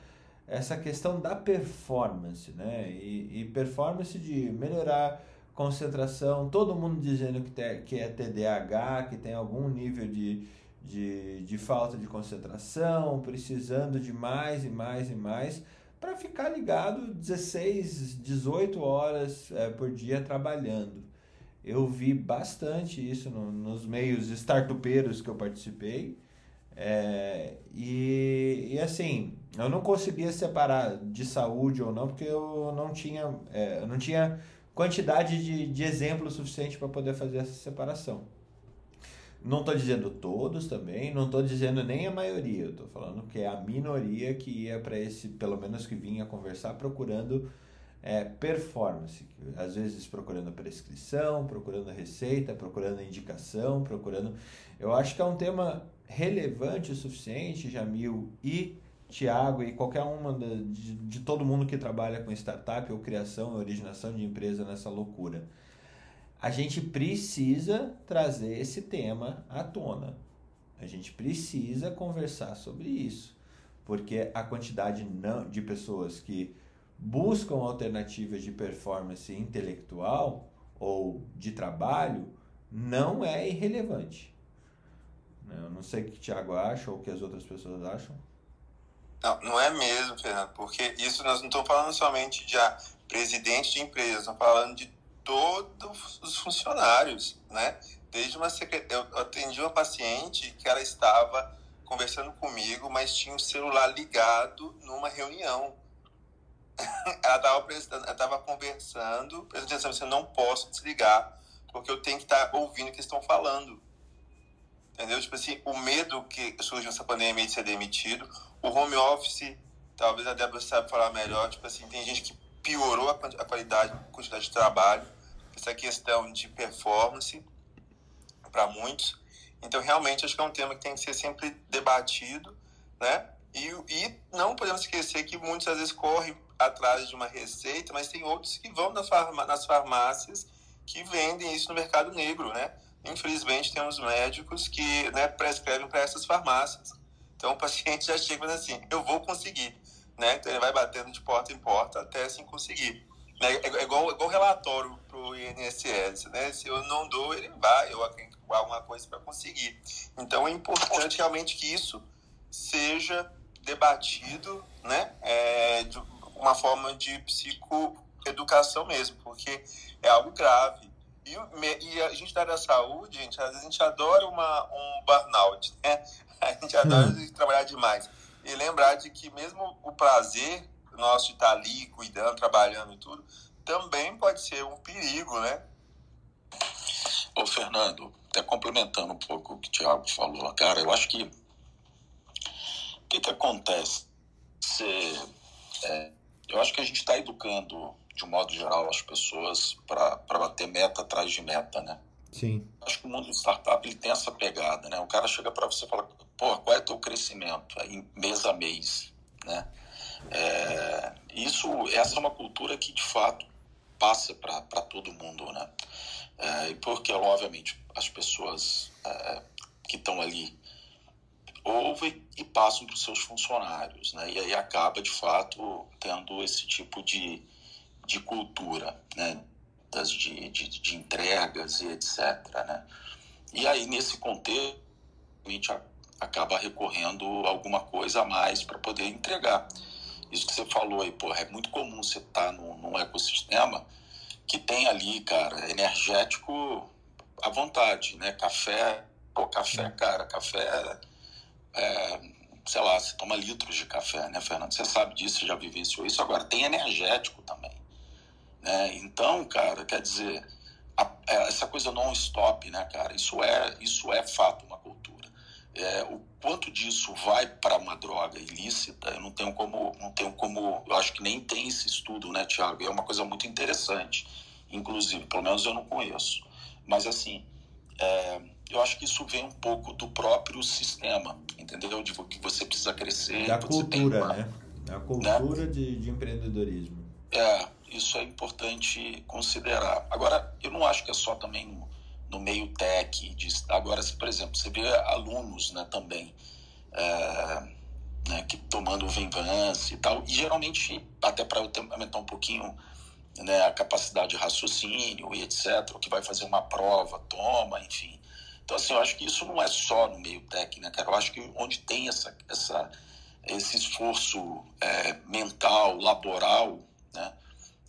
essa questão da performance, né? E, e performance de melhorar concentração, todo mundo dizendo que, tem, que é TDAH, que tem algum nível de, de, de falta de concentração, precisando de mais e mais e mais, para ficar ligado 16, 18 horas é, por dia trabalhando. Eu vi bastante isso no, nos meios startupeiros que eu participei. É, e, e assim, eu não conseguia separar de saúde ou não, porque eu não tinha, é, eu não tinha quantidade de, de exemplos suficiente para poder fazer essa separação. Não estou dizendo todos também, não estou dizendo nem a maioria, estou falando que é a minoria que ia para esse, pelo menos que vinha conversar, procurando é, performance, às vezes procurando prescrição, procurando receita, procurando indicação, procurando. Eu acho que é um tema relevante o suficiente, Jamil e Tiago e qualquer uma de, de, de, todo mundo que trabalha com startup ou criação ou originação de empresa nessa loucura. A gente precisa trazer esse tema à tona. A gente precisa conversar sobre isso, porque a quantidade não, de pessoas que buscam alternativas de performance intelectual ou de trabalho não é irrelevante. Eu não sei o que o Thiago acha ou o que as outras pessoas acham. Não, não é mesmo, Fernando, porque isso nós não estamos falando somente de presidente de empresa, estamos falando de todos os funcionários, né? Desde uma secret... eu atendi uma paciente que ela estava conversando comigo, mas tinha o celular ligado numa reunião *laughs* ela estava prestando, estava conversando, prestando atenção, você não posso desligar, porque eu tenho que estar tá ouvindo o que estão falando. Entendeu? Tipo assim, o medo que surge nessa pandemia de ser demitido, o home office, talvez a Débora saiba falar melhor, tipo assim, tem gente que piorou a qualidade, a quantidade de trabalho, essa questão de performance para muitos. Então, realmente, acho que é um tema que tem que ser sempre debatido, né? E, e não podemos esquecer que muitos às vezes correm atrás de uma receita, mas tem outros que vão nas, farmá nas farmácias que vendem isso no mercado negro, né? Infelizmente, temos médicos que né, prescrevem para essas farmácias. Então, o paciente *laughs* já chega assim, eu vou conseguir, né? Então, ele vai batendo de porta em porta até assim conseguir. Né? É, é igual, é igual relatório para o INSS, né? Se eu não dou, ele vai, eu acredito alguma coisa para conseguir. Então, é importante realmente que isso seja debatido, né? É, de, uma forma de psicoeducação mesmo, porque é algo grave. E, e a gente da área da saúde, gente, às vezes a gente adora uma, um burnout, né? *laughs* A gente adora hum. trabalhar demais. E lembrar de que mesmo o prazer nosso de estar ali, cuidando, trabalhando e tudo, também pode ser um perigo, né? Ô, Fernando, até complementando um pouco o que o Thiago falou, cara, eu acho que o que, que acontece? Você, é, eu acho que a gente está educando, de um modo geral, as pessoas para bater meta atrás de meta, né? Sim. Acho que o mundo de startup ele tem essa pegada, né? O cara chega para você e fala, pô, qual é o teu crescimento? Aí, mês a mês, né? É, isso, essa é uma cultura que, de fato, passa para todo mundo, né? É, porque, obviamente, as pessoas é, que estão ali ouvem e passam para os seus funcionários, né? E aí acaba de fato tendo esse tipo de, de cultura, né? Das, de, de, de entregas e etc, né? E aí nesse contexto a gente acaba recorrendo alguma coisa a mais para poder entregar. Isso que você falou aí, pô, é muito comum você estar tá num, num ecossistema que tem ali, cara, energético à vontade, né? Café, pô, café, cara, café é, sei lá, você toma litros de café, né, Fernando? Você sabe disso, você já vivenciou isso. Agora, tem energético também. Né? Então, cara, quer dizer, a, é, essa coisa non-stop, né, cara? Isso é, isso é fato. É, o quanto disso vai para uma droga ilícita, eu não tenho como, não tenho como, eu acho que nem tem esse estudo, né, Tiago? É uma coisa muito interessante, inclusive, pelo menos eu não conheço. Mas assim, é, eu acho que isso vem um pouco do próprio sistema, entendeu? De que você precisa crescer. Da cultura, uma, né? Da cultura né? de, de empreendedorismo. É, isso é importante considerar. Agora, eu não acho que é só também no, no meio tech. De, agora, por exemplo, você vê alunos né, também é, né, que tomando Venvance e tal, e geralmente, até para aumentar um pouquinho né, a capacidade de raciocínio e etc., que vai fazer uma prova, toma, enfim. Então, assim, eu acho que isso não é só no meio técnico, né, cara? Eu acho que onde tem essa, essa, esse esforço é, mental, laboral, né?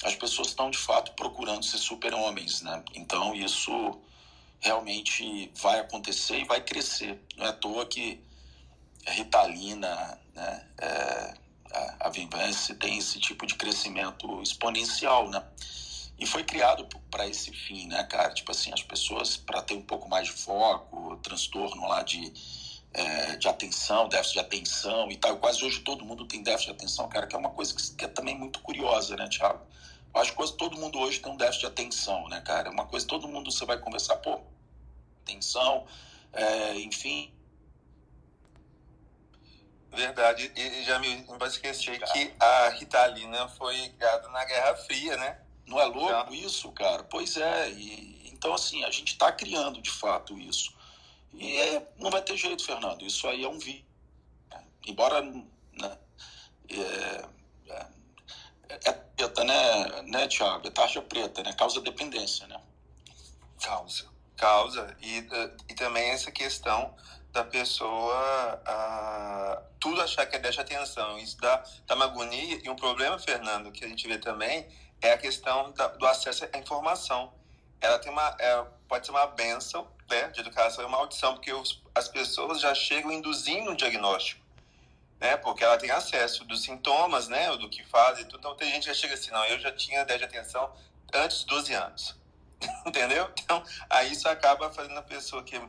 As pessoas estão, de fato, procurando ser super-homens, né? Então, isso realmente vai acontecer e vai crescer. Não é à toa que a Ritalina, né? É, a, Vinvance tem esse tipo de crescimento exponencial, né? E foi criado para esse fim, né, cara? Tipo assim, as pessoas, para ter um pouco mais de foco, transtorno lá de, é, de atenção, déficit de atenção e tal. Quase hoje todo mundo tem déficit de atenção, cara, que é uma coisa que, que é também muito curiosa, né, Thiago? Acho que todo mundo hoje tem um déficit de atenção, né, cara? Uma coisa, todo mundo você vai conversar, pô, atenção, é, enfim. Verdade, e já me não pode esquecer que a Ritalina foi criada na Guerra Fria, né? Não é louco então... isso, cara? Pois é, e, então assim, a gente está criando de fato isso. E é, não vai ter jeito, Fernando, isso aí é um vício. Embora, né, é, é preta, né, né, Tiago? É taxa preta, né? Causa dependência, né? Causa. Causa. E, e também essa questão da pessoa a, tudo achar que é deixa atenção. Isso dá, dá uma agonia. E um problema, Fernando, que a gente vê também, é a questão da, do acesso à informação. Ela tem uma, é, pode ser uma benção né, de educação e uma maldição, porque os, as pessoas já chegam induzindo um diagnóstico né? Porque ela tem acesso dos sintomas, né? Do que faz e tudo. Então tem gente que chega assim, não, eu já tinha 10 de atenção antes dos 12 anos. *laughs* Entendeu? Então, aí isso acaba fazendo a pessoa que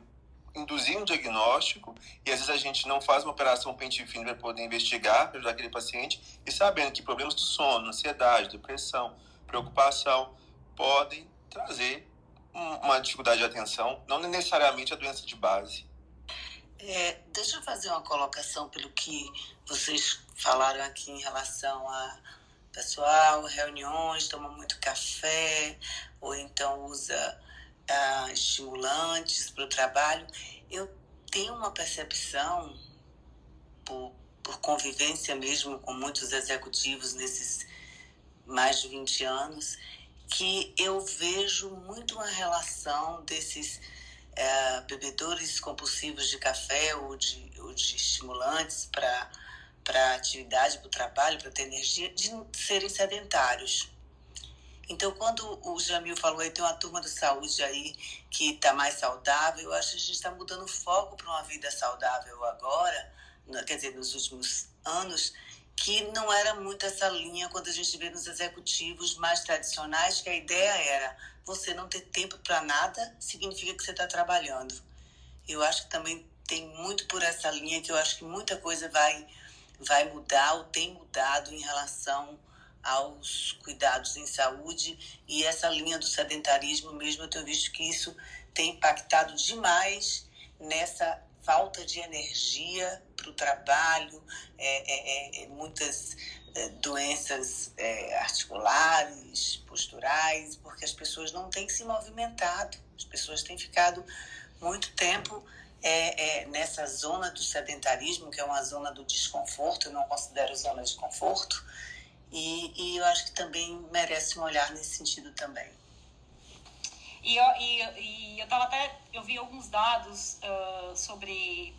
induzir um diagnóstico e às vezes a gente não faz uma operação pente fino para poder investigar, para ajudar aquele paciente e sabendo que problemas do sono, ansiedade, depressão, preocupação podem trazer uma dificuldade de atenção, não necessariamente a doença de base. É, deixa eu fazer uma colocação pelo que vocês falaram aqui em relação a pessoal, reuniões, toma muito café, ou então usa ah, estimulantes para o trabalho. Eu tenho uma percepção, por, por convivência mesmo com muitos executivos nesses mais de 20 anos, que eu vejo muito uma relação desses é, bebedores compulsivos de café ou de, ou de estimulantes para para atividade, para o trabalho, para ter energia, de serem sedentários. Então, quando o Jamil falou aí, tem uma turma de saúde aí que está mais saudável, eu acho que a gente está mudando o foco para uma vida saudável agora, quer dizer, nos últimos anos, que não era muito essa linha quando a gente vê nos executivos mais tradicionais, que a ideia era você não ter tempo para nada significa que você está trabalhando. Eu acho que também tem muito por essa linha que eu acho que muita coisa vai vai mudar ou tem mudado em relação aos cuidados em saúde e essa linha do sedentarismo mesmo eu tenho visto que isso tem impactado demais nessa falta de energia para o trabalho, é, é, é, muitas é, doenças é, articulares, posturais, porque as pessoas não têm se movimentado, as pessoas têm ficado muito tempo é, é, nessa zona do sedentarismo, que é uma zona do desconforto, eu não considero zona de conforto, e, e eu acho que também merece um olhar nesse sentido também. E eu, e, e eu tava até, eu vi alguns dados uh, sobre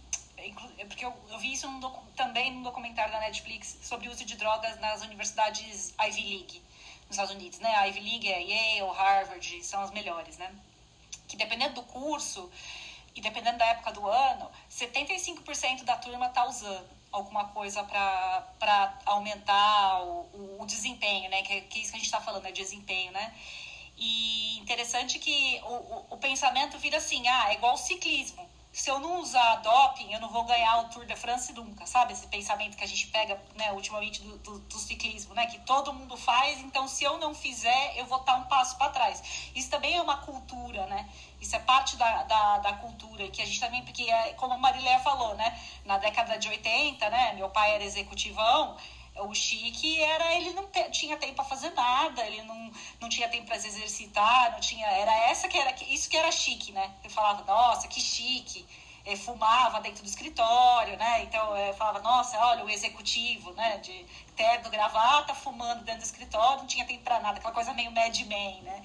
porque eu, eu vi isso num também num documentário da Netflix sobre o uso de drogas nas universidades Ivy League nos Estados Unidos, né? A Ivy League é Yale, Harvard, são as melhores, né? Que dependendo do curso e dependendo da época do ano, 75% da turma tá usando alguma coisa para aumentar o, o, desempenho, né? Que, que é isso que a gente está falando, é desempenho, né? E interessante que o, o, o pensamento vira assim, ah, é igual ciclismo se eu não usar doping, eu não vou ganhar o Tour de France nunca, sabe? Esse pensamento que a gente pega, né, ultimamente do, do, do, ciclismo, né? Que todo mundo faz, então se eu não fizer, eu vou estar um passo para trás. Isso também é uma cultura, né? Isso é parte da, da, da cultura, que a gente também, porque, é, como a Marileia falou, né? Na década de 80, né? Meu pai era executivão, o chique era ele não te, tinha tempo para fazer nada, ele não, não tinha tempo para se exercitar, não tinha, era essa que era isso que era chique, né? Eu falava, nossa, que chique. Eu fumava dentro do escritório, né? Então eu falava, nossa, olha o executivo, né? De terno, gravata, fumando dentro do escritório, não tinha tempo para nada, aquela coisa meio Mad Men, né?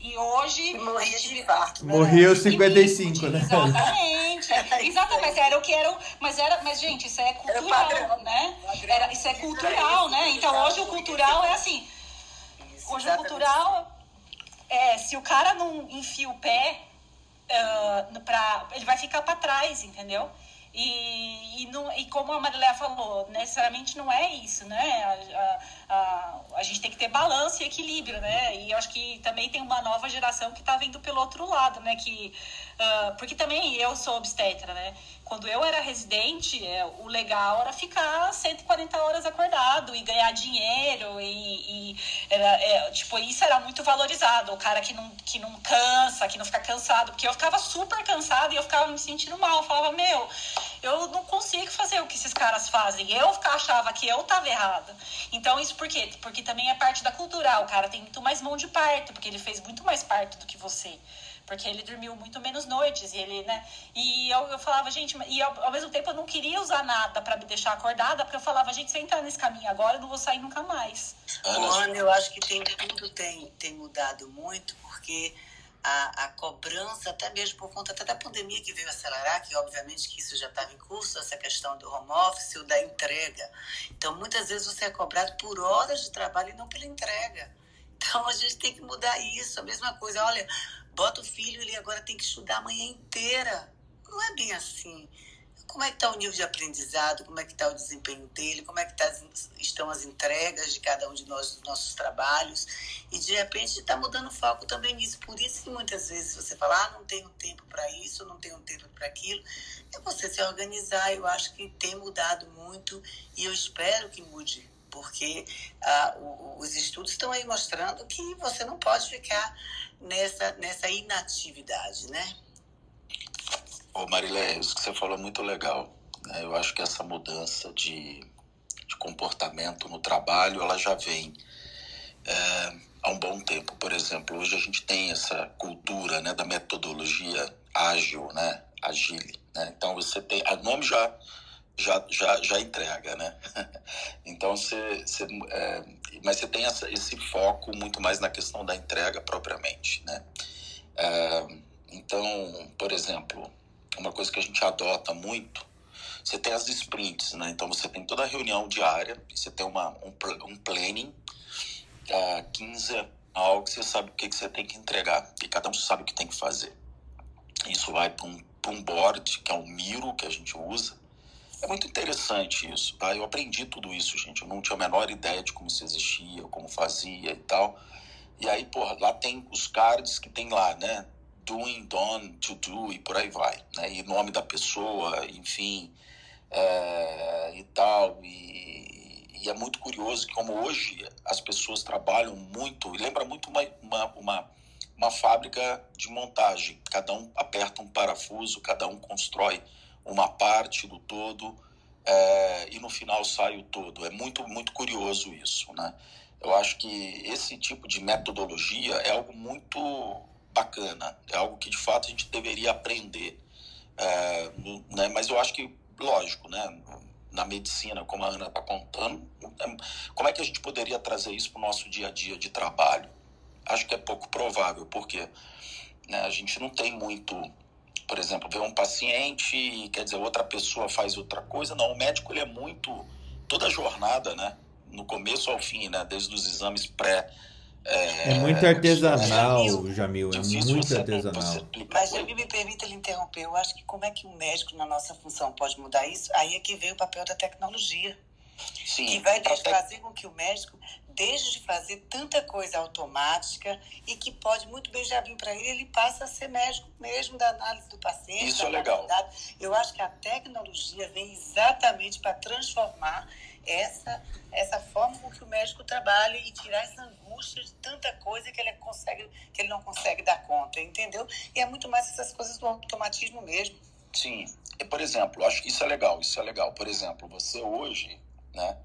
E hoje. Morria de infarto. Né? Morria aos 55, né? Exatamente. *laughs* Exatamente. Era o que era. Mas, era, mas, gente, isso é cultural, né? Era, isso é cultural, né? Então hoje o cultural é assim. Hoje o cultural. É, se o cara não enfia o pé, uh, pra, ele vai ficar para trás, entendeu? E, e, e como a Marilé falou, necessariamente não é isso, né? A, a, a, gente tem que ter balanço e equilíbrio, né? E eu acho que também tem uma nova geração que está vindo pelo outro lado, né? Que Uh, porque também eu sou obstetra, né? Quando eu era residente, é, o legal era ficar 140 horas acordado e ganhar dinheiro e, e era, é, tipo, isso era muito valorizado. O cara que não, que não cansa, que não fica cansado. Porque eu ficava super cansada e eu ficava me sentindo mal. Eu falava, meu, eu não consigo fazer o que esses caras fazem. Eu achava que eu tava errada. Então, isso por quê? Porque também é parte da cultura. O cara tem muito mais mão de parto, porque ele fez muito mais parto do que você porque ele dormiu muito menos noites e ele, né? E eu, eu falava, gente, e ao, ao mesmo tempo eu não queria usar nada para me deixar acordada, porque eu falava, gente, se eu entrar nesse caminho agora, eu não vou sair nunca mais. Ana, eu acho que tem tudo tem, tem mudado muito, porque a, a cobrança, até mesmo por conta até da pandemia que veio acelerar, que obviamente que isso já estava em curso, essa questão do home office, ou da entrega. Então, muitas vezes você é cobrado por horas de trabalho e não pela entrega. Então, a gente tem que mudar isso. A mesma coisa, olha, bota o filho, ele agora tem que estudar a manhã inteira. Não é bem assim. Como é que está o nível de aprendizado? Como é que está o desempenho dele? Como é que tá, estão as entregas de cada um de nós dos nossos trabalhos? E de repente está mudando o foco também nisso. Por isso que muitas vezes você fala, ah, não tenho tempo para isso, não tenho tempo para aquilo. É você se organizar. Eu acho que tem mudado muito e eu espero que mude porque ah, os estudos estão aí mostrando que você não pode ficar nessa, nessa inatividade, né? Ô Marilé, isso que você falou é muito legal. Né? Eu acho que essa mudança de, de comportamento no trabalho, ela já vem é, há um bom tempo. Por exemplo, hoje a gente tem essa cultura né, da metodologia ágil, né? Agile. Né? Então você tem. O nome já já, já, já entrega, né? *laughs* então você, você é, mas você tem essa, esse foco muito mais na questão da entrega propriamente, né? É, então, por exemplo, uma coisa que a gente adota muito, você tem as sprints, né? Então você tem toda a reunião diária, você tem uma, um, um planning uh, quinzenal que você sabe o que, que você tem que entregar e cada um sabe o que tem que fazer. Isso vai para um, um board, que é um Miro que a gente usa, é muito interessante isso, tá? Eu aprendi tudo isso, gente. Eu não tinha a menor ideia de como isso existia, como fazia e tal. E aí, porra, lá tem os cards que tem lá, né? Doing, done, to do e por aí vai, né? E nome da pessoa, enfim, é, e tal. E, e, é muito curioso que como hoje as pessoas trabalham muito, e lembra muito uma, uma, uma, uma fábrica de montagem. Cada um aperta um parafuso, cada um constrói uma parte do todo é, e no final sai o todo. É muito, muito curioso isso, né? Eu acho que esse tipo de metodologia é algo muito bacana, é algo que de fato a gente deveria aprender, é, né? Mas eu acho que, lógico, né? Na medicina, como a Ana está contando, é, como é que a gente poderia trazer isso para o nosso dia a dia de trabalho? Acho que é pouco provável, porque né, a gente não tem muito por exemplo, ver um paciente quer dizer outra pessoa faz outra coisa. Não, o médico ele é muito toda a jornada, né? No começo ao fim, né? Desde os exames pré é, é muito artesanal, é, Jamil, é muito você, artesanal. Você Mas, Jamil, me permita lhe interromper. Eu acho que como é que um médico, na nossa função, pode mudar isso? Aí é que veio o papel da tecnologia. Sim, que vai fazer com que o médico deixe de fazer tanta coisa automática e que pode muito bem já vir para ele, ele passa a ser médico mesmo da análise do paciente. Isso é legal. Eu acho que a tecnologia vem exatamente para transformar essa, essa forma com que o médico trabalha e tirar essa angústia de tanta coisa que ele, consegue, que ele não consegue dar conta, entendeu? E é muito mais essas coisas do automatismo mesmo. Sim. E, por exemplo, acho que isso é legal, isso é legal. Por exemplo, você hoje né?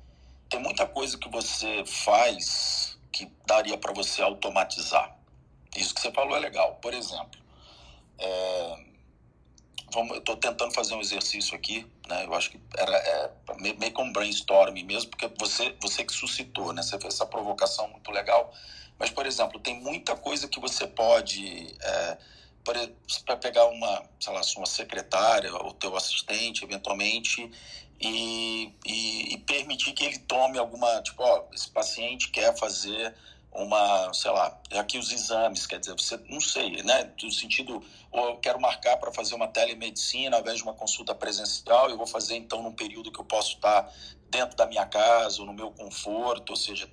Tem muita coisa que você faz que daria para você automatizar. Isso que você falou é legal. Por exemplo, é, vamos, eu estou tentando fazer um exercício aqui, né? Eu acho que era é, meio que um brainstorming mesmo, porque você, você que suscitou, né? Você fez essa provocação muito legal. Mas, por exemplo, tem muita coisa que você pode é, para pegar uma, sei lá, sua secretária ou teu assistente, eventualmente, e, e, e, permitir que ele tome alguma, tipo, ó, esse paciente quer fazer uma, sei lá, aqui os exames, quer dizer, você, não sei, né, no sentido, ou eu quero marcar para fazer uma telemedicina ao invés de uma consulta presencial, eu vou fazer então num período que eu posso estar dentro da minha casa ou no meu conforto, ou seja,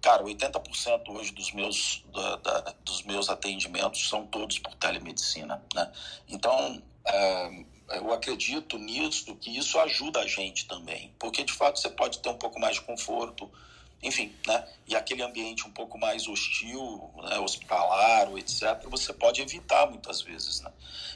cara, 80% hoje dos meus, da, da, dos meus atendimentos são todos por telemedicina, né? Então, é, eu acredito nisso, que isso ajuda a gente também, porque de fato você pode ter um pouco mais de conforto, enfim, né? E aquele ambiente um pouco mais hostil, né? hospitalar, etc., você pode evitar muitas vezes, né?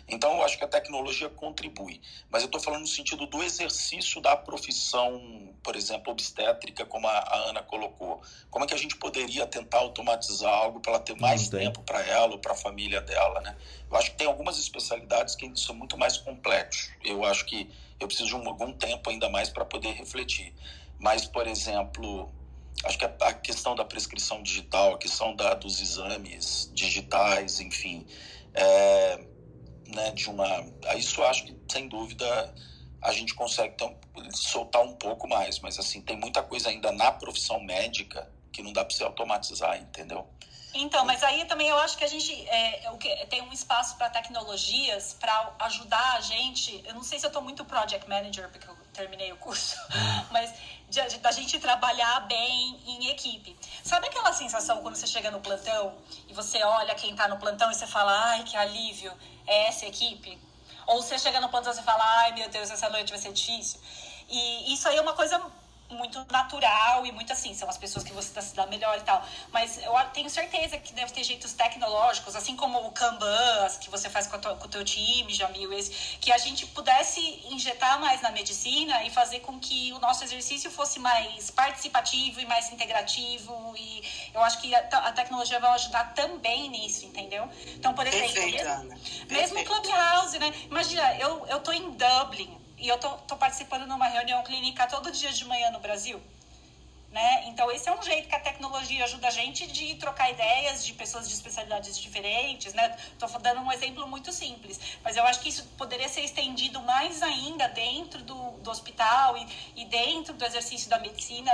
Então, eu acho que a tecnologia contribui. Mas eu estou falando no sentido do exercício da profissão, por exemplo, obstétrica, como a, a Ana colocou. Como é que a gente poderia tentar automatizar algo para ela ter mais tempo para ela ou para a família dela, né? Eu acho que tem algumas especialidades que são muito mais complexos. Eu acho que eu preciso de um, algum tempo ainda mais para poder refletir. Mas, por exemplo, acho que a, questão da prescrição digital, a questão da, dos exames digitais, enfim, é, né, de uma, isso acho que sem dúvida a gente consegue então, soltar um pouco mais, mas assim tem muita coisa ainda na profissão médica que não dá para se automatizar, entendeu? Então, mas aí também eu acho que a gente é, é tem um espaço para tecnologias para ajudar a gente. Eu não sei se eu estou muito project manager, porque eu terminei o curso, hum. *laughs* mas da gente trabalhar bem em equipe. Sabe aquela sensação quando você chega no plantão e você olha quem está no plantão e você fala, ai, que alívio, é essa equipe? Ou você chega no plantão e você fala, ai, meu Deus, essa noite vai ser difícil. E isso aí é uma coisa muito natural e muito assim, são as pessoas que você se dá melhor e tal. Mas eu tenho certeza que deve ter jeitos tecnológicos, assim como o Kanban, que você faz com, tua, com o teu time, Jamil, esse, que a gente pudesse injetar mais na medicina e fazer com que o nosso exercício fosse mais participativo e mais integrativo. E eu acho que a, a tecnologia vai ajudar também nisso, entendeu? Então, por exemplo, Perfeito, mesmo, mesmo Clubhouse, né? Imagina, eu, eu tô em Dublin, e eu tô, tô participando numa reunião clínica todo dia de manhã no Brasil. Né? Então, esse é um jeito que a tecnologia ajuda a gente de trocar ideias de pessoas de especialidades diferentes, né? Tô dando um exemplo muito simples, mas eu acho que isso poderia ser estendido mais ainda dentro do, do hospital e, e dentro do exercício da medicina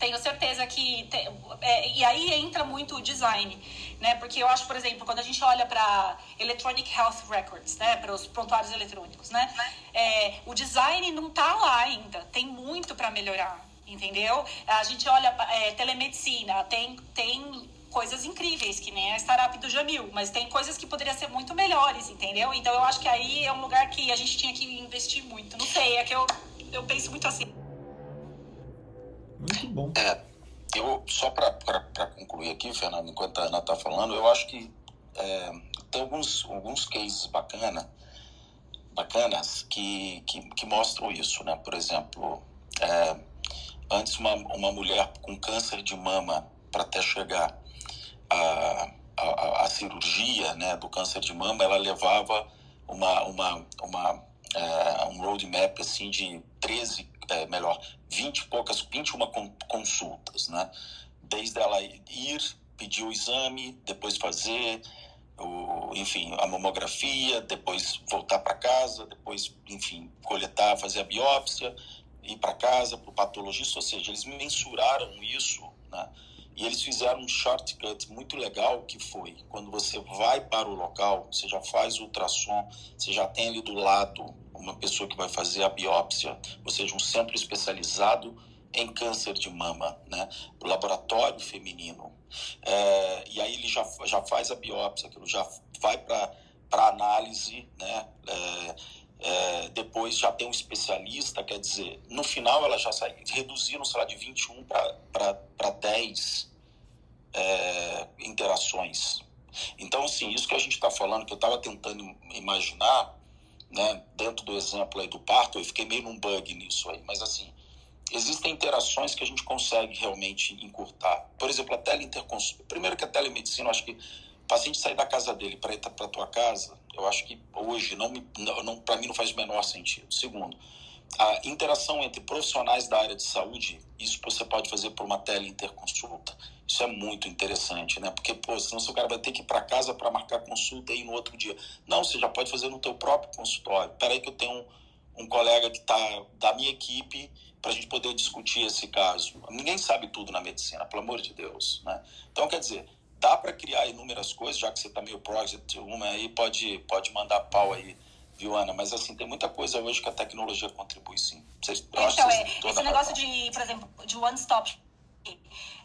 tenho certeza que. Tem, é, e aí entra muito o design, né? Porque eu acho, por exemplo, quando a gente olha para Electronic Health Records, né? Para os prontuários eletrônicos, né? É, o design não está lá ainda, tem muito para melhorar, entendeu? A gente olha é, telemedicina, tem, tem coisas incríveis, que nem a startup do Jamil, mas tem coisas que poderiam ser muito melhores, entendeu? Então eu acho que aí é um lugar que a gente tinha que investir muito. Não sei, é que eu, eu penso muito assim. Muito bom. É, eu, só para concluir aqui, Fernando, enquanto a Ana está falando, eu acho que é, tem alguns, alguns cases bacana, bacanas que, que, que mostram isso, né? Por exemplo, é, antes uma, uma mulher com câncer de mama, para até chegar a, a, a, cirurgia né, do câncer de mama, ela levava uma, uma, uma, é, um roadmap assim, de 13 é, melhor, 20 e poucas, 21 consultas, né? Desde ela ir, pedir o exame, depois fazer, o, enfim, a mamografia, depois voltar para casa, depois, enfim, coletar, fazer a biópsia, ir para casa, para o patologista, ou seja, eles mensuraram isso, né? E eles fizeram um shortcut muito legal que foi quando você vai para o local, você já faz ultrassom, você já tem ali do lado uma pessoa que vai fazer a biópsia, ou seja, um centro especializado em câncer de mama, né? O laboratório feminino. É, e aí ele já, já faz a biópsia, aquilo já vai para análise, né? É, é, depois já tem um especialista, quer dizer, no final ela já sai, reduziram, sei lá, de 21 para 10 é, interações. Então, assim, isso que a gente está falando, que eu estava tentando imaginar, né, dentro do exemplo aí do parto, eu fiquei meio num bug nisso aí, mas assim, existem interações que a gente consegue realmente encurtar. Por exemplo, a teleinterconsulta. Primeiro que a telemedicina, eu acho que o paciente sair da casa dele para ir para tua casa, eu acho que hoje não, não, para mim não faz o menor sentido. Segundo, a interação entre profissionais da área de saúde, isso você pode fazer por uma teleinterconsulta. Isso é muito interessante, né? Porque, pô, senão o cara vai ter que ir para casa para marcar consulta aí no outro dia. Não, você já pode fazer no teu próprio consultório. Espera aí que eu tenho um, um colega que está da minha equipe para a gente poder discutir esse caso. Ninguém sabe tudo na medicina, pelo amor de Deus, né? Então, quer dizer, dá para criar inúmeras coisas, já que você está meio project uma aí, pode, pode mandar pau aí viu, Ana? Mas assim, tem muita coisa hoje que a tecnologia contribui sim. Vocês, então, é, esse negócio de, por exemplo, de one-stop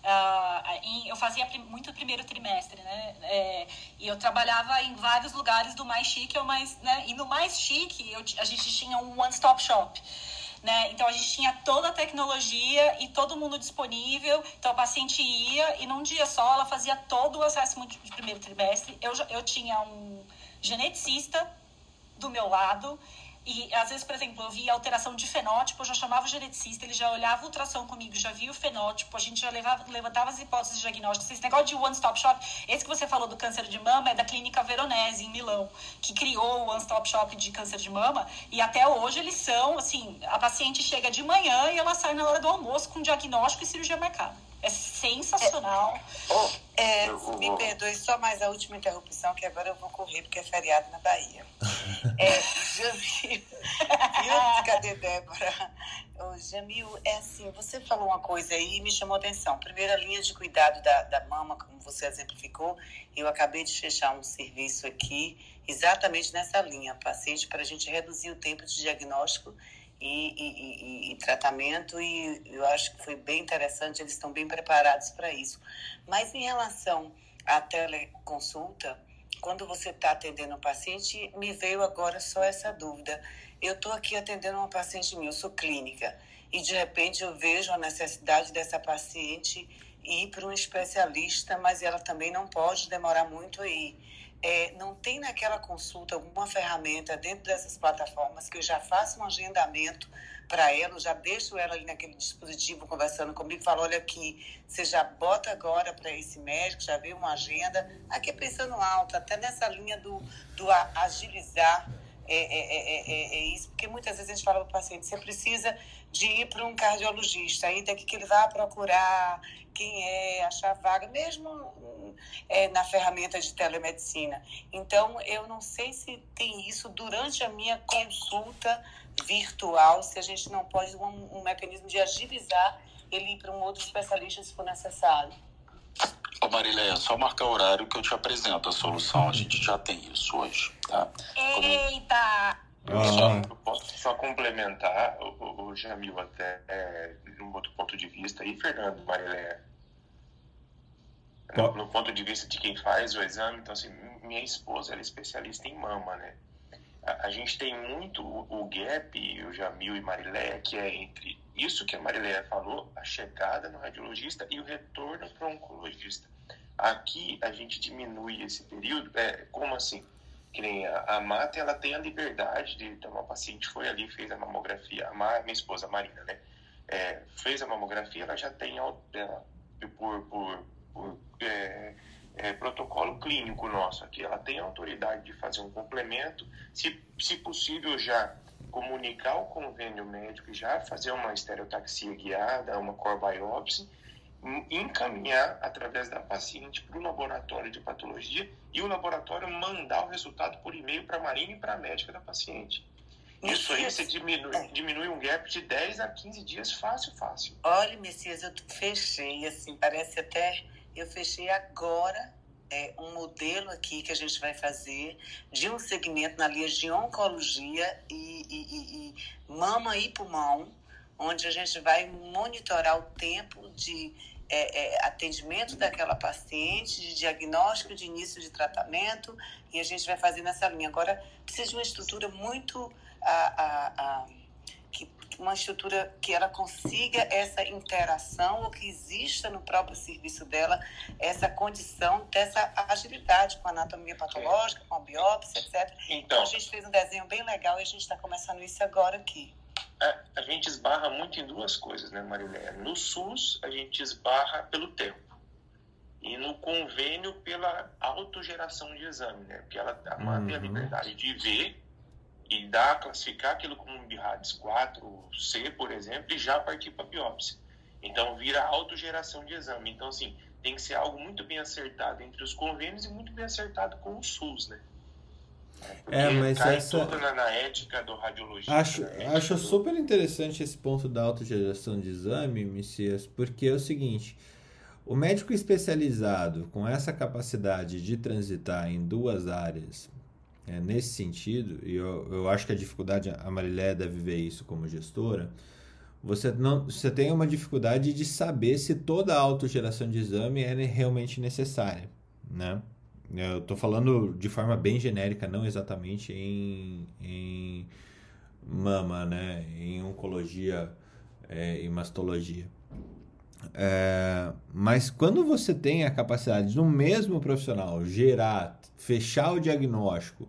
Uh, em, eu fazia muito primeiro trimestre, né? É, e eu trabalhava em vários lugares do mais chique, eu mais, né? E no mais chique, eu, a gente tinha um one-stop shop. Né? Então a gente tinha toda a tecnologia e todo mundo disponível. Então a paciente ia e num dia só ela fazia todo o acesso de primeiro trimestre. Eu, eu tinha um geneticista do meu lado e às vezes, por exemplo, eu via alteração de fenótipo, eu já chamava o geneticista, ele já olhava a ultrassom comigo, já via o fenótipo, a gente já levava, levantava as hipóteses diagnósticas. Esse negócio de one-stop shop, esse que você falou do câncer de mama é da clínica Veronese, em Milão, que criou o one-stop shop de câncer de mama, e até hoje eles são, assim, a paciente chega de manhã e ela sai na hora do almoço com diagnóstico e cirurgia marcada. É sensacional. É, é, me perdoe só mais a última interrupção, que agora eu vou correr porque é feriado na Bahia. *laughs* É, Jamil, viu? Cadê Débora? Ô, Jamil, é assim, você falou uma coisa aí e me chamou a atenção. Primeira linha de cuidado da, da mama, como você exemplificou, eu acabei de fechar um serviço aqui exatamente nessa linha, paciente, para a gente reduzir o tempo de diagnóstico e, e, e, tratamento, e eu acho que foi bem interessante, eles estão bem preparados para isso. Mas em relação à teleconsulta, quando você está atendendo um paciente, me veio agora só essa dúvida. Eu estou aqui atendendo uma paciente minha, eu sou clínica, e de repente eu vejo a necessidade dessa paciente ir para um especialista, mas ela também não pode demorar muito aí é, não tem naquela consulta alguma ferramenta dentro dessas plataformas que eu já faço um agendamento para ela, já deixo ela ali naquele dispositivo conversando comigo, falo, olha aqui, você já bota agora para esse médico, já vê uma agenda, aqui é pensando alto, até nessa linha do, do agilizar é, é, é, é, isso, porque muitas vezes a gente fala para o paciente, você precisa de ir para um cardiologista, aí daqui que ele vai procurar quem é, achar vaga, mesmo é, na ferramenta de telemedicina. Então, eu não sei se tem isso durante a minha consulta virtual, se a gente não pode um, um mecanismo de agilizar ele ir para um outro especialista se for necessário. Ô Marília, é só marcar o horário que eu te apresento a solução. A gente já tem isso hoje, tá? Eita! Só, posso só complementar o, o Jamil até é, um outro ponto de vista. E Fernando, Marília, no, no, ponto de vista de quem faz o exame, então assim, minha esposa ela é especialista em mama, né? A, a gente tem muito o, o gap, o Jamil e Mariléia, que é entre isso que a Mariléia falou, a chegada no radiologista e o retorno para o oncologista. Aqui a gente diminui esse período, é, como assim? Que nem a, a Mata, ela tem a liberdade de, então, uma paciente foi ali, fez a mamografia, a minha esposa Marina, né? É, fez a mamografia, ela já tem, ela, por, por por é, é, protocolo clínico nosso aqui. Ela tem autoridade de fazer um complemento, se, se possível já comunicar o convênio médico e já fazer uma estereotaxia guiada, uma core biopsy, encaminhar através da paciente para o laboratório de patologia e o laboratório mandar o resultado por e-mail para a marina e para a médica da paciente. Isso aí você diminui, é. diminui um gap de 10 a 15 dias fácil, fácil. Olha, Messias, eu fechei, assim, parece até eu fechei agora é, um modelo aqui que a gente vai fazer de um segmento na linha de oncologia e, e, e, e mama e pulmão, onde a gente vai monitorar o tempo de é, é, atendimento daquela paciente, de diagnóstico, de início de tratamento, e a gente vai fazer nessa linha. Agora, precisa de uma estrutura muito. A, a, a, uma estrutura que ela consiga essa interação ou que exista no próprio serviço dela essa condição dessa agilidade com a anatomia patológica, com a biópsia, etc. Então, então a gente fez um desenho bem legal e a gente está começando isso agora aqui. A, a gente esbarra muito em duas coisas, né, Marilé? No SUS, a gente esbarra pelo tempo e no convênio pela autogeração de exame, né? Porque ela a uhum. tem a liberdade de ver e dar, classificar aquilo como um BIRADS 4C, por exemplo, e já partir para biópsia. Então, vira autogeração de exame. Então, assim, tem que ser algo muito bem acertado entre os convênios e muito bem acertado com o SUS, né? Porque é, mas cai essa... tudo na, na ética do radiologista. Acho, né? acho super interessante esse ponto da autogeração de exame, Messias, porque é o seguinte... O médico especializado com essa capacidade de transitar em duas áreas é, nesse sentido, e eu, eu acho que a dificuldade, a Marilé deve ver isso como gestora, você, não, você tem uma dificuldade de saber se toda a autogeração de exame é realmente necessária, né? Eu estou falando de forma bem genérica, não exatamente em, em mama, né? Em oncologia é, e mastologia. É, mas quando você tem a capacidade de, no mesmo profissional, gerar, fechar o diagnóstico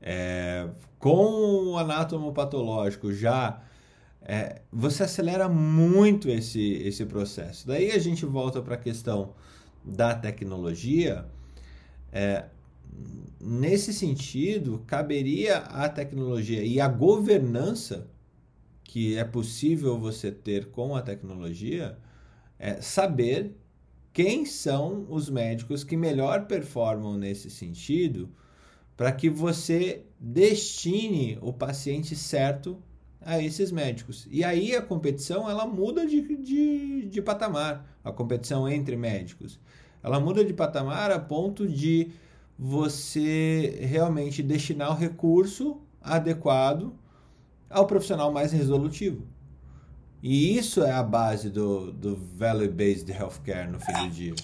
é, com o anátomo patológico já, é, você acelera muito esse, esse processo. Daí a gente volta para a questão da tecnologia. É, nesse sentido, caberia a tecnologia e a governança que é possível você ter com a tecnologia é saber quem são os médicos que melhor performam nesse sentido para que você destine o paciente certo a esses médicos. E aí a competição ela muda de, de, de patamar, a competição entre médicos. Ela muda de patamar a ponto de você realmente destinar o recurso adequado ao profissional mais resolutivo. E isso é a base do, do value-based healthcare no fim do dia.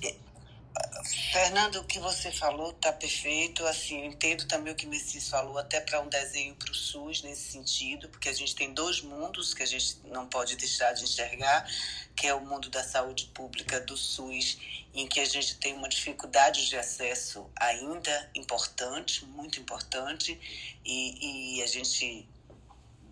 Fernando, o que você falou está perfeito. Assim, entendo também o que Messias falou, até para um desenho para o SUS nesse sentido, porque a gente tem dois mundos que a gente não pode deixar de enxergar, que é o mundo da saúde pública do SUS, em que a gente tem uma dificuldade de acesso ainda importante, muito importante, e, e a gente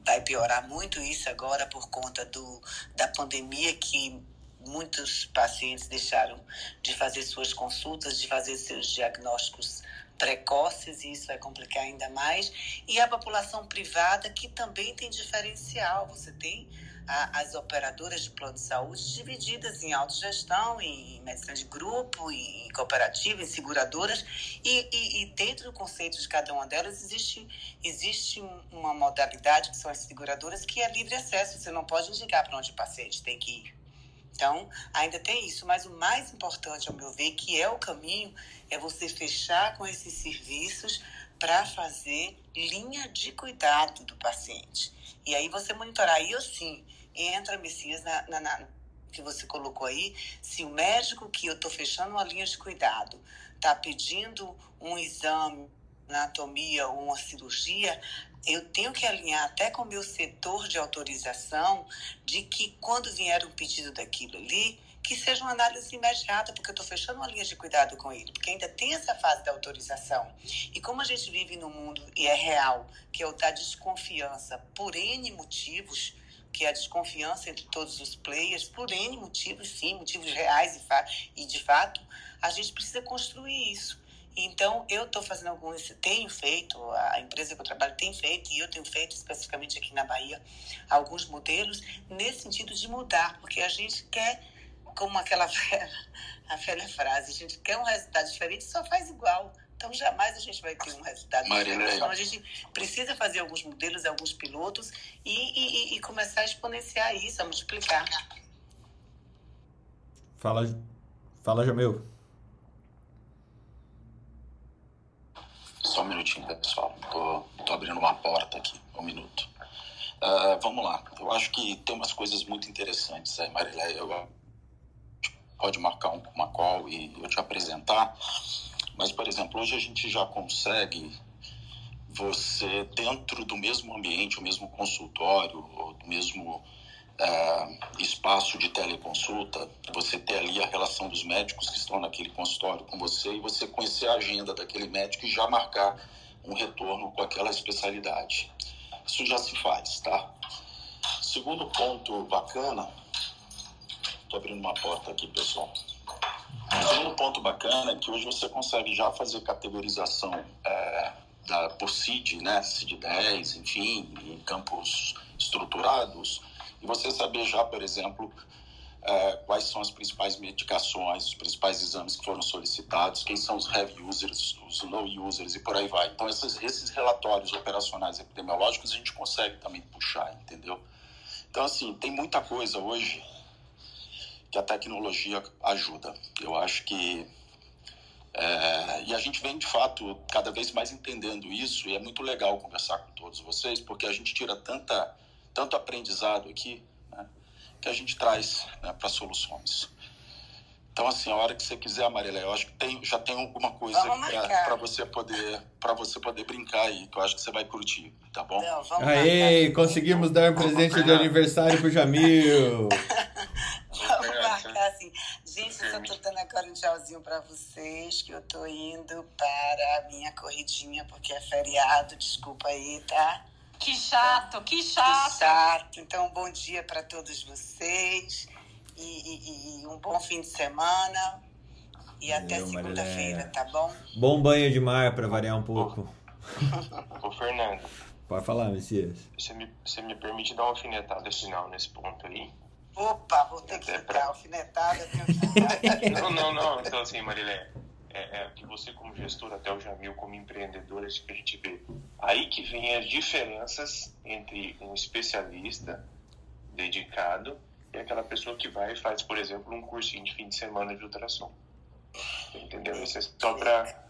vai piorar muito isso agora por conta do, da pandemia que muitos pacientes deixaram de fazer suas consultas, de fazer seus diagnósticos precoces e isso vai complicar ainda mais. E a população privada que também tem diferencial. Você tem a, as operadoras de plano de saúde divididas em autogestão, em medicina de grupo, em cooperativa, em seguradoras, e, e, e, dentro do conceito de cada uma delas existe, existe uma modalidade, que são as seguradoras, que é livre acesso, você não pode indicar para onde o paciente tem que ir. Então, ainda tem isso, mas o mais importante, ao meu ver, que é o caminho, é você fechar com esses serviços para fazer linha de cuidado do paciente. E aí você monitorar. E eu sim, entra, Messias, na, na, na que você colocou aí, se o médico que eu estou fechando uma linha de cuidado está pedindo um exame, anatomia ou uma cirurgia, eu tenho que alinhar até com o meu setor de autorização de que quando vier um pedido daquilo ali, que seja uma análise imediata, porque eu estou fechando uma linha de cuidado com ele, porque ainda tem essa fase da autorização. E como a gente vive num mundo, e é real, que é o da desconfiança por N motivos, que é a desconfiança entre todos os players, por N motivos, sim, motivos reais e, e de fato, a gente precisa construir isso. Então, eu estou fazendo alguns, tenho feito, a empresa que eu trabalho tem feito, e eu tenho feito especificamente aqui na Bahia, alguns modelos nesse sentido de mudar, porque a gente quer, como aquela *laughs* velha, a velha frase, a gente quer um resultado diferente, só faz igual. Então, jamais a gente vai ter um resultado diferente. Então, a gente precisa fazer alguns modelos, alguns pilotos e, e, e começar a exponenciar isso, a multiplicar. Fala, fala Jamil. Só um minutinho, pessoal. Tô, tô abrindo uma porta aqui, um minuto. Uh, vamos lá. Eu acho que tem umas coisas muito interessantes aí, Marilé. Eu, pode marcar uma call e eu te apresentar. Mas, por exemplo, hoje a gente já consegue você, dentro do mesmo ambiente, o mesmo consultório, o mesmo é, espaço de teleconsulta, você ter ali a relação dos médicos que estão naquele consultório com você e você conhecer a agenda daquele médico e já marcar um retorno com aquela especialidade. Isso já se faz, tá? Segundo ponto bacana, estou abrindo uma porta aqui, pessoal. Segundo ponto bacana é que hoje você consegue já fazer categorização é, da, por CID, né, CID 10, enfim, em campos estruturados, e você saber já, por exemplo, é, quais são as principais medicações, os principais exames que foram solicitados, quem são os heavy users, os low users e por aí vai. Então, esses, esses relatórios operacionais epidemiológicos a gente consegue também puxar, entendeu? Então, assim, tem muita coisa hoje que a tecnologia ajuda. Eu acho que. É, e a gente vem, de fato, cada vez mais entendendo isso, e é muito legal conversar com todos vocês, porque a gente tira tanta, tanto aprendizado aqui. Né? que a gente traz né, para soluções. Então, assim, a hora que você quiser, Marília, eu acho que tem, já tem alguma coisa para você poder para você poder brincar aí, que eu acho que você vai curtir, tá bom? Não, Aê, conseguimos dar um presente de aniversário pro Jamil. *laughs* vamos marcar assim. Gente, eu só tô dando agora um tchauzinho para vocês, que eu tô indo para a minha corridinha, porque é feriado, desculpa aí, tá? Que chato, que chato. Que chato. Então, bom dia para todos vocês e, e, e, um bom fim de semana. E até segunda-feira, tá bom? Bom banho de mar para variar um pouco. Ô, Fernando. Pode falar, Messias. Você me, você me permite dar uma alfinetada final nesse ponto aí? Opa, vou ter que ficar pra... alfinetada. *laughs* não, não, não. Então, assim, Marilé, é, é, que você como gestor, até o Jamil como empreendedor, é isso que a gente vê. Aí que vem as diferenças entre um especialista dedicado e aquela pessoa que vai e faz, por exemplo, um cursinho de fim de semana de ultrassom. Entendeu? Isso é só para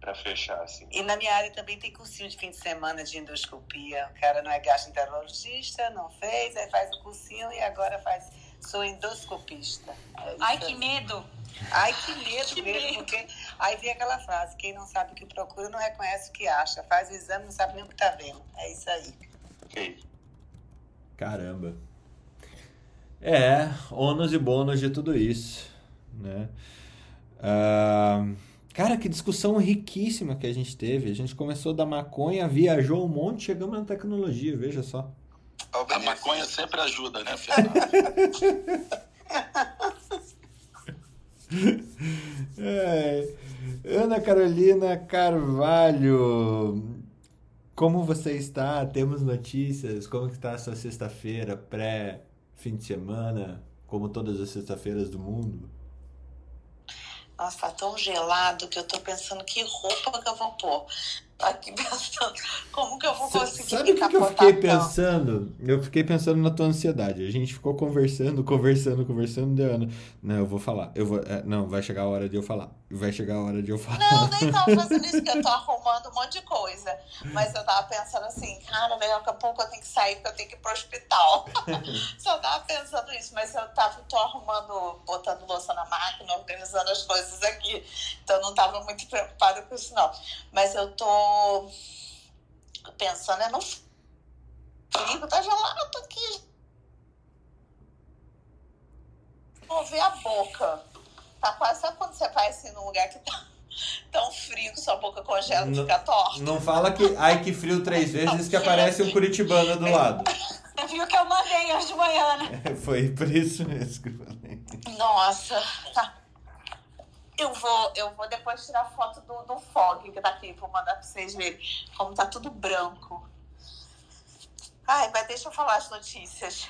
para fechar assim. E na minha área também tem cursinho de fim de semana de endoscopia. O cara não é gastroenterologista, não fez, aí faz o cursinho e agora faz sou endoscopista. É Ai, que medo! Ai, que medo *laughs* que mesmo, medo. porque aí vem aquela frase, quem não sabe o que procura não reconhece o que acha. Faz o exame, não sabe nem o que tá vendo. É isso aí. Ok. Caramba. É, ônus e bônus de tudo isso, né? Uh, cara, que discussão riquíssima que a gente teve. A gente começou da maconha, viajou um monte, chegamos na tecnologia, veja só. A maconha sempre ajuda, né, Fernando? *laughs* é. Ana Carolina Carvalho, como você está? Temos notícias? Como está a sua sexta-feira pré fim de semana, como todas as sextas-feiras do mundo? Nossa, tá tão gelado que eu tô pensando que roupa que eu vou pôr aqui *laughs* pensando como que eu vou conseguir Sabe o que, que, eu fiquei pensando? Eu fiquei pensando na tua ansiedade. A gente ficou conversando, conversando, conversando, ano. Não, eu vou falar. Eu vou, é, não, vai chegar a hora de eu falar. Vai chegar a hora de eu falar. Não, nem tava fazendo isso, que eu tô arrumando um monte de coisa. Mas eu tava pensando assim, cara, daqui a pouco eu tenho que sair porque eu tenho que ir pro hospital. *laughs* Só tava pensando isso, mas eu tava, tô arrumando, botando louça na máquina, organizando as coisas aqui. Então não tava muito preocupada com isso, não. Mas eu tô pensando é no frio, tá gelado aqui. Mover a boca. Tá quase, sabe quando você vai assim num lugar que tá *laughs* tão frio que sua boca congela e fica torta? Não fala que, ai que frio três *laughs* vezes que aparece um curitibano do lado. *laughs* Viu que eu mandei hoje de manhã, né? Foi por isso mesmo que eu falei. Nossa, tá eu vou, eu vou depois tirar foto do, do fog que tá aqui, vou mandar pra vocês verem como tá tudo branco. Ai, mas deixa eu falar as notícias.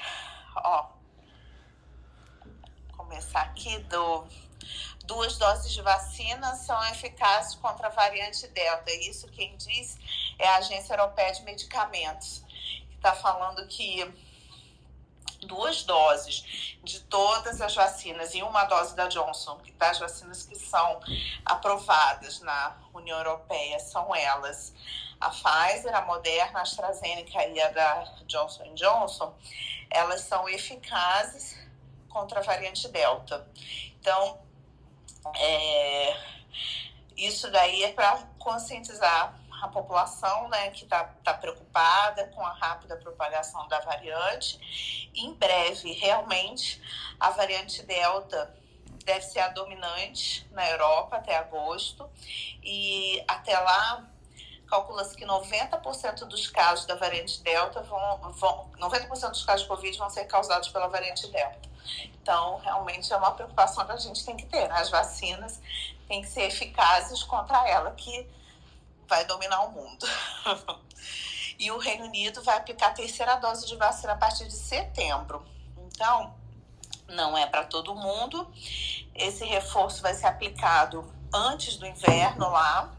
Ó. Começar aqui do duas doses de vacina são eficazes contra a variante Delta. Isso quem diz é a Agência Europeia de Medicamentos, que está falando que duas doses de todas as vacinas e uma dose da Johnson, das vacinas que são aprovadas na União Europeia, são elas a Pfizer, a Moderna, a AstraZeneca e a da Johnson Johnson, elas são eficazes contra a variante Delta. Então, é, isso daí é para conscientizar a população né, que está tá preocupada com a rápida propagação da variante. Em breve, realmente, a variante Delta deve ser a dominante na Europa até agosto. E até lá, calcula-se que 90% dos casos da variante Delta vão, vão 90% dos casos de Covid vão ser causados pela variante Delta. Então, realmente é uma preocupação que a gente tem que ter. Né? As vacinas têm que ser eficazes contra ela, que vai dominar o mundo. *laughs* e o Reino Unido vai aplicar a terceira dose de vacina a partir de setembro. Então, não é para todo mundo. Esse reforço vai ser aplicado antes do inverno lá.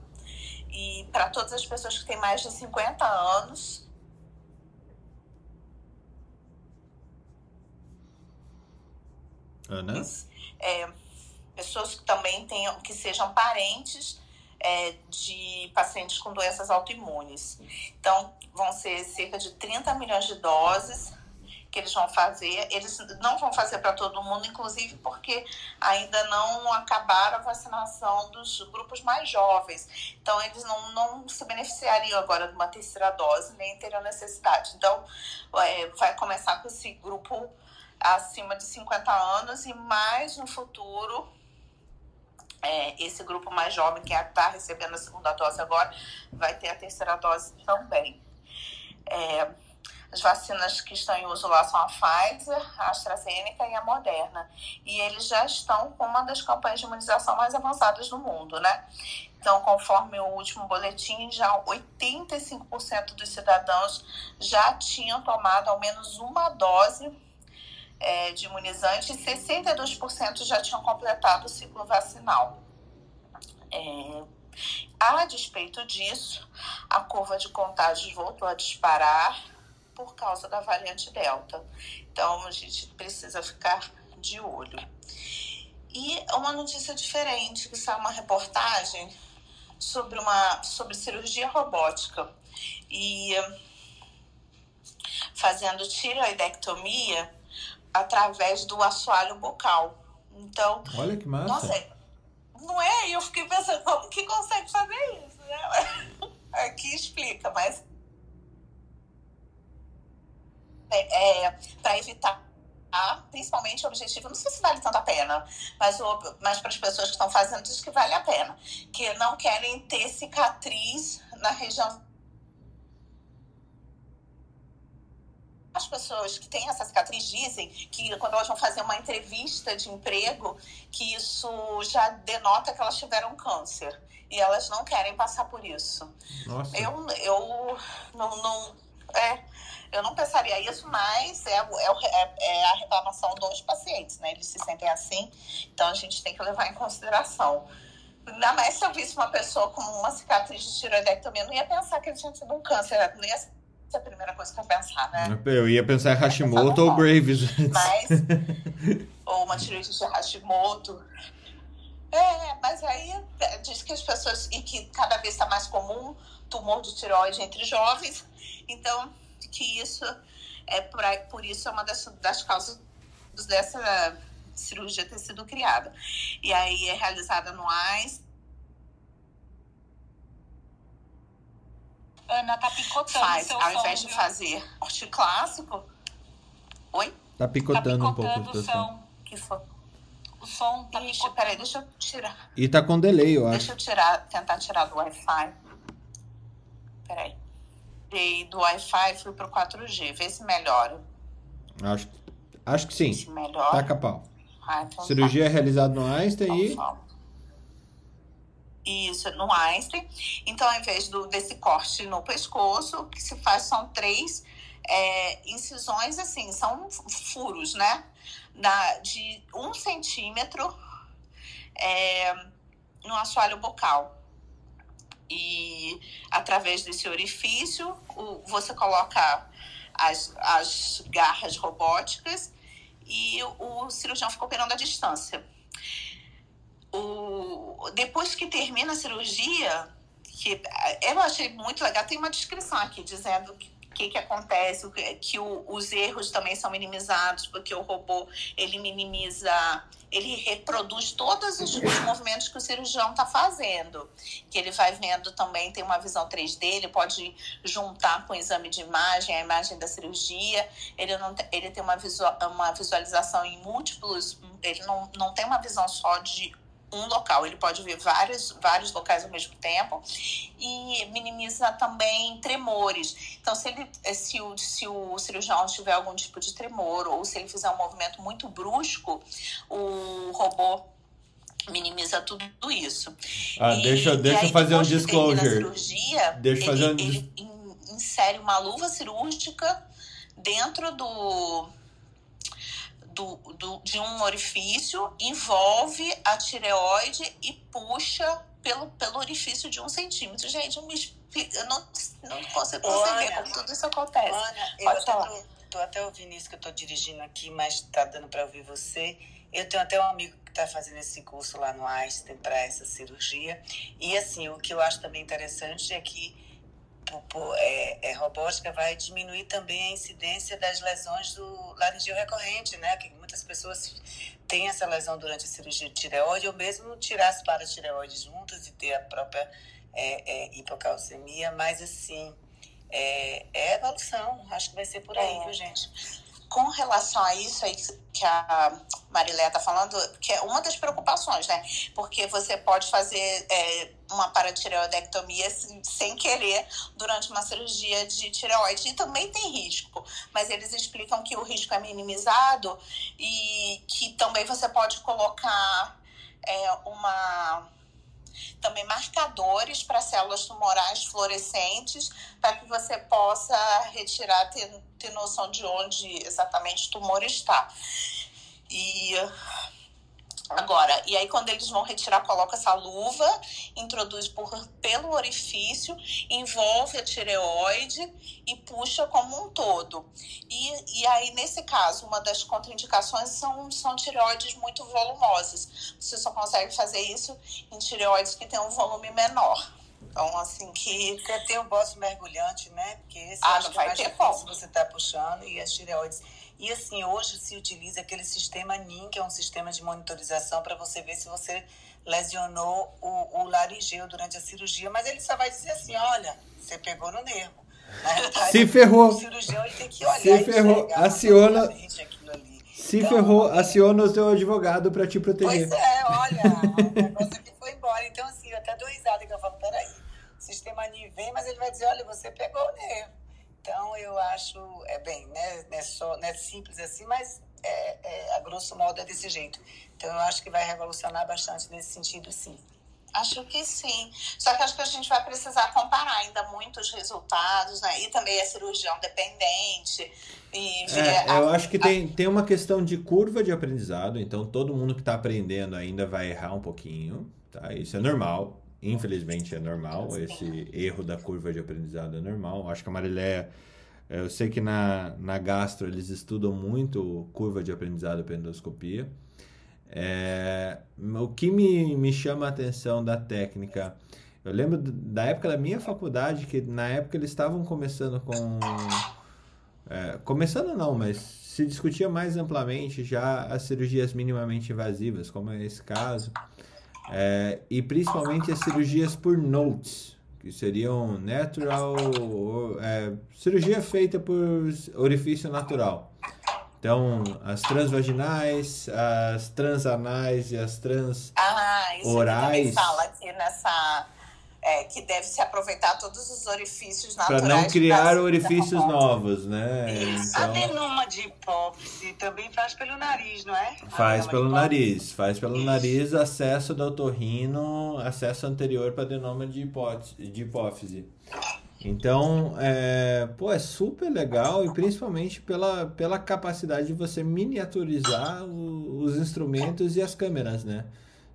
E para todas as pessoas que têm mais de 50 anos. É, pessoas que também tenham, que sejam parentes é, de pacientes com doenças autoimunes. Então, vão ser cerca de 30 milhões de doses que eles vão fazer. Eles não vão fazer para todo mundo, inclusive porque ainda não acabaram a vacinação dos grupos mais jovens. Então, eles não, não se beneficiariam agora de uma terceira dose, nem teriam necessidade. Então, é, vai começar com esse grupo acima de 50 anos e mais no futuro é, esse grupo mais jovem que está recebendo a segunda dose agora vai ter a terceira dose também. É, as vacinas que estão em uso lá são a Pfizer, a AstraZeneca e a Moderna. E eles já estão com uma das campanhas de imunização mais avançadas do mundo, né? Então, conforme o último boletim, já 85% dos cidadãos já tinham tomado ao menos uma dose é, de imunizante e 62% já tinham completado o ciclo vacinal. É, a despeito disso, a curva de contágios voltou a disparar por causa da variante Delta. Então, a gente precisa ficar de olho. E uma notícia diferente, que saiu uma reportagem sobre uma sobre cirurgia robótica e fazendo tiroidectomia através do assoalho bucal. Então, olha que massa. Nossa, não é? Eu fiquei pensando, como que consegue fazer isso? Né? *laughs* Aqui explica, mas é, é para evitar principalmente o objetivo, não sei se vale tanto a pena, mas, o, mas para as pessoas que estão fazendo, diz que vale a pena, que não querem ter cicatriz na região as pessoas que têm essa cicatriz dizem que quando elas vão fazer uma entrevista de emprego, que isso já denota que elas tiveram câncer. E elas não querem passar por isso. Nossa. Eu, eu não, não, é, eu não pensaria isso, mas é, é, é, a reclamação dos pacientes, né? Eles se sentem assim, então a gente tem que levar em consideração. Ainda mais se eu visse uma pessoa com uma cicatriz de tiroidectomia, eu não ia pensar que ele tinha tido um câncer, não ia é a primeira coisa que eu pensar, né? Eu ia pensar em Hashimoto ou Graves. Mas, *laughs* ou uma tiroide de Hashimoto. É, mas aí é, diz que as pessoas, e que cada vez está mais comum tumor de tiroide entre jovens, então que isso é por, por isso é uma das, das causas dessa cirurgia ter sido criada. E aí é realizada no AIS, Ana tá picotando Faz, seu ao som, invés de viu? fazer corte clássico. Oi? Tá picotando, tá um pouco picotando o o som. som. Que foi? O som tá Ixi, picotando. peraí, deixa eu tirar. E tá com delay, eu acho. Deixa eu tirar, tentar tirar do Wi-Fi. Peraí. E do Wi-Fi fui pro 4G. Vê se melhora. Acho, acho que sim. Se melhora. Taca pau. Ah, então Cirurgia é realizada no Einstein tá. e. Então, fala. Isso, no Einstein. Então, ao invés do, desse corte no pescoço, o que se faz são três é, incisões, assim, são furos, né? Da, de um centímetro é, no assoalho bucal. E através desse orifício, o, você coloca as, as garras robóticas e o, o cirurgião fica operando à distância. O, depois que termina a cirurgia, que eu achei muito legal, tem uma descrição aqui dizendo que o que, que acontece, que, o, os erros também são minimizados, porque o robô ele minimiza, ele reproduz todos os, os movimentos que o cirurgião está fazendo. Que ele vai vendo também, tem uma visão 3D, ele pode juntar com o exame de imagem, a imagem da cirurgia. Ele, não, ele tem uma, visual, uma visualização em múltiplos, ele não, não tem uma visão só de um local, ele pode ver vários, vários locais ao mesmo tempo e minimiza também tremores. Então, se, ele, se, o, se o cirurgião tiver algum tipo de tremor ou se ele fizer um movimento muito brusco, o robô minimiza tudo isso. Ah, E- deixa, deixa eu fazer um disclosure. cirurgia, Deixa eu fazer um ele, insere uma luva cirúrgica dentro do, do, do- de um orifício, envolve a tireoide e puxa pelo, pelo orifício de um centímetro. Gente, me explica, eu não, não consigo conceber como tudo isso acontece. Ana, eu Pode até falar. tô, tô até ouvindo isso que eu tô dirigindo aqui, mas tá dando para ouvir você. Eu tenho até um amigo que está fazendo esse curso lá no Einstein para essa cirurgia. E assim, o que eu acho também interessante é que é, é, robótica vai diminuir também a incidência das lesões do laringeu recorrente, né? Que muitas pessoas têm essa lesão durante a cirurgia de tireoide, ou mesmo tirar as paratireoides juntas e ter a própria é, é, hipocalcemia, mas assim, é, é evolução, acho que vai ser por aí, é. viu, gente? Com relação a isso aí que a Marilé está falando, que é uma das preocupações, né? Porque você pode fazer é, uma paratireoidectomia sem querer durante uma cirurgia de tireoide. E também tem risco, mas eles explicam que o risco é minimizado e que também você pode colocar é, uma também marcadores para células tumorais fluorescentes, para que você possa retirar, ter, ter noção de onde exatamente o tumor está. E Agora, e aí quando eles vão retirar, coloca essa luva, introduz por, pelo orifício, envolve a tireoide e puxa como um todo. E, e aí, nesse caso, uma das contraindicações são, são tireoides muito volumosas. Você só consegue fazer isso em tireoides que têm um volume menor. Então, assim que. Você tem o bócio mergulhante, né? Porque esse ah, não vai ter como. Você está puxando e as tireoides e assim, hoje se utiliza aquele sistema NIM, que é um sistema de monitorização para você ver se você lesionou o, o laringeu durante a cirurgia, mas ele só vai dizer assim, olha, você pegou no nervo. Verdade, se ferrou. O cirurgião ele tem que olhar se ferrou. Aciona. Se então, ferrou, aciona o seu advogado para te proteger. Pois é, olha, o *laughs* negócio aqui foi embora. Então, assim, eu até dou risada que eu falo, peraí, o sistema NIM vem, mas ele vai dizer, olha, você pegou o nervo. Então, eu acho, é bem, né, não é, só, não é simples assim, mas é, é, a grosso modo é desse jeito. Então, eu acho que vai revolucionar bastante nesse sentido, sim. Acho que sim. Só que acho que a gente vai precisar comparar ainda muitos resultados, né? E também é cirurgião dependente. E é, a, eu acho que a... tem, tem uma questão de curva de aprendizado, então todo mundo que está aprendendo ainda vai errar um pouquinho, tá? Isso é normal. Infelizmente é normal, esse erro da curva de aprendizado é normal. Acho que a Marilé, eu sei que na, na gastro eles estudam muito curva de aprendizado para endoscopia. É, o que me, me chama a atenção da técnica, eu lembro da época da minha faculdade, que na época eles estavam começando com. É, começando não, mas se discutia mais amplamente já as cirurgias minimamente invasivas, como é esse caso. É, e principalmente as cirurgias por notes, que seriam natural, é, cirurgia feita por orifício natural. Então, as transvaginais, as transanais e as transorais. Ah, isso orais. fala aqui nessa é, que deve se aproveitar todos os orifícios naturais. Para não criar orifícios novos, né? Isso. Então... Adenoma de hipófise também faz pelo nariz, não é? Faz pelo nariz, faz pelo Isso. nariz acesso do otorrino, acesso anterior para adenoma de, hipótese, de hipófise. Então, é, pô, é super legal e principalmente pela, pela capacidade de você miniaturizar o, os instrumentos e as câmeras, né?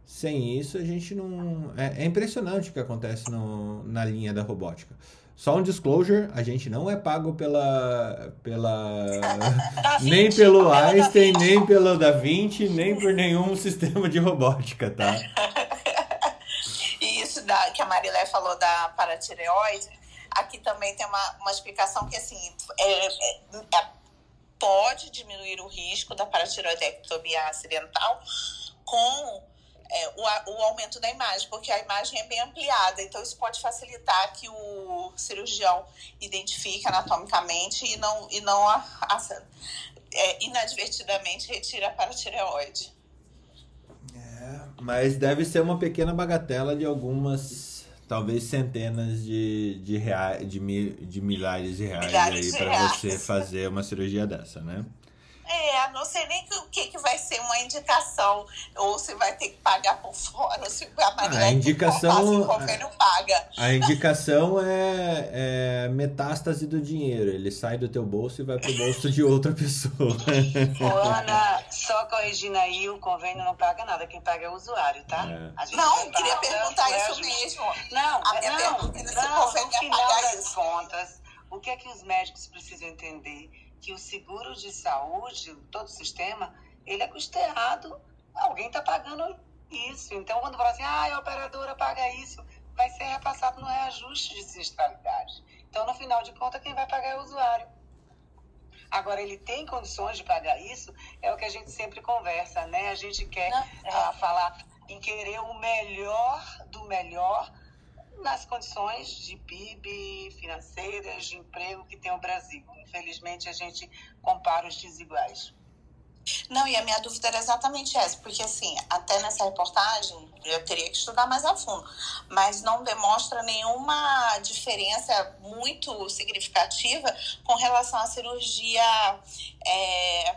Sem isso, a gente não. É, é impressionante o que acontece no, na linha da robótica. Só um disclosure, a gente não é pago pela. pela *laughs* nem pelo Einstein, nem pelo Da Vinci, nem por nenhum sistema de robótica, tá? *laughs* e isso da, que a Marilé falou da paratireoide, aqui também tem uma, uma explicação que assim é, é, é, pode diminuir o risco da paratireoidectomia acidental com é, o, o aumento da imagem, porque a imagem é bem ampliada, então isso pode facilitar que o cirurgião identifique anatomicamente e não, e não a, a, é, inadvertidamente retire a paratireoide. É, mas deve ser uma pequena bagatela de algumas, talvez centenas de, de, reais, de, mil, de milhares de reais milhares aí para você fazer uma cirurgia dessa, né? É, não sei nem o que, que vai ser uma indicação, ou se vai ter que pagar por fora, ou se a Maria a indicação, o convênio paga. A indicação é, é, metástase do dinheiro. Ele sai do teu bolso e vai pro bolso de outra pessoa. Ô, Ana, só corrigindo aí, o convênio não paga nada. Quem paga é o usuário, tá? É. Não, queria perguntar isso mesmo. Não, a minha não, pergunta é se não, o convênio no final das isso. contas, o que é que os médicos precisam entender? Que o seguro de saúde, todo o sistema, ele é custeado, alguém está pagando isso. Então, quando fala assim, ah, a operadora paga isso, vai ser repassado no reajuste de sinistralidade. Então, no final de contas, quem vai pagar é o usuário. Agora, ele tem condições de pagar isso, é o que a gente sempre conversa, né? A gente quer Não, é. Ah, falar em querer o melhor do melhor nas condições de PIB, financeiras, de emprego que tem o Brasil. Infelizmente, a gente compara os desiguais. Não, e a minha dúvida era exatamente essa, porque assim, até nessa reportagem eu teria que estudar mais a fundo, mas não demonstra nenhuma diferença muito significativa com relação à cirurgia é,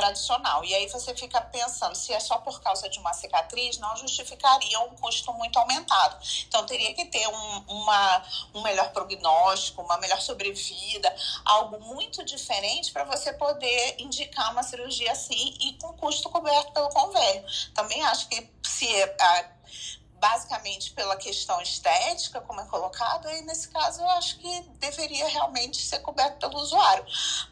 tradicional. E aí você fica pensando, se é só por causa de uma cicatriz, não justificaria um custo muito aumentado. Então teria que ter um, uma, um melhor prognóstico, uma melhor sobrevida, algo muito diferente para você poder indicar uma cirurgia assim e com custo coberto pelo convênio. Também acho que se a, basicamente pela questão estética, como é colocado, aí nesse caso eu acho que deveria realmente ser coberto pelo usuário.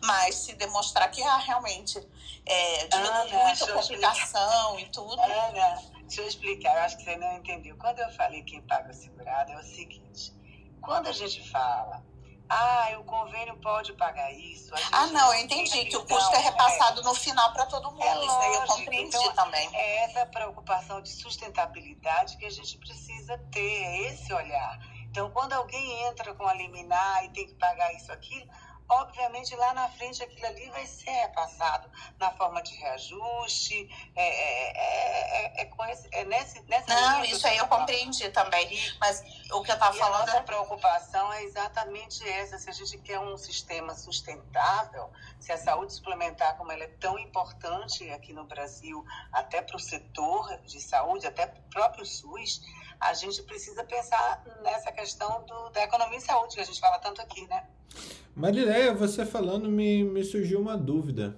Mas se demonstrar que ah, realmente é, diminui muito a complicação e tudo. Ana, deixa eu explicar, eu acho que você não entendeu. Quando eu falei quem paga o segurado, é o seguinte: quando a gente fala ah, o convênio pode pagar isso. Ah, não, eu entendi que o custo é repassado é, no final para todo mundo. É isso aí eu compreendi então, também. É essa preocupação de sustentabilidade que a gente precisa ter, é esse olhar. Então, quando alguém entra com a liminar e tem que pagar isso, aquilo, obviamente lá na frente aquilo ali vai ser repassado na forma de reajuste, é, é, é, é, esse, é nesse, nessa Não, isso aí eu compreendi também, mas o que eu estava falando... A preocupação é exatamente essa, se a gente quer um sistema sustentável, se a saúde suplementar, como ela é tão importante aqui no Brasil, até para o setor de saúde, até para o próprio SUS, a gente precisa pensar nessa questão do, da economia e saúde, que a gente fala tanto aqui, né? Marileia, você falando me, me surgiu uma dúvida.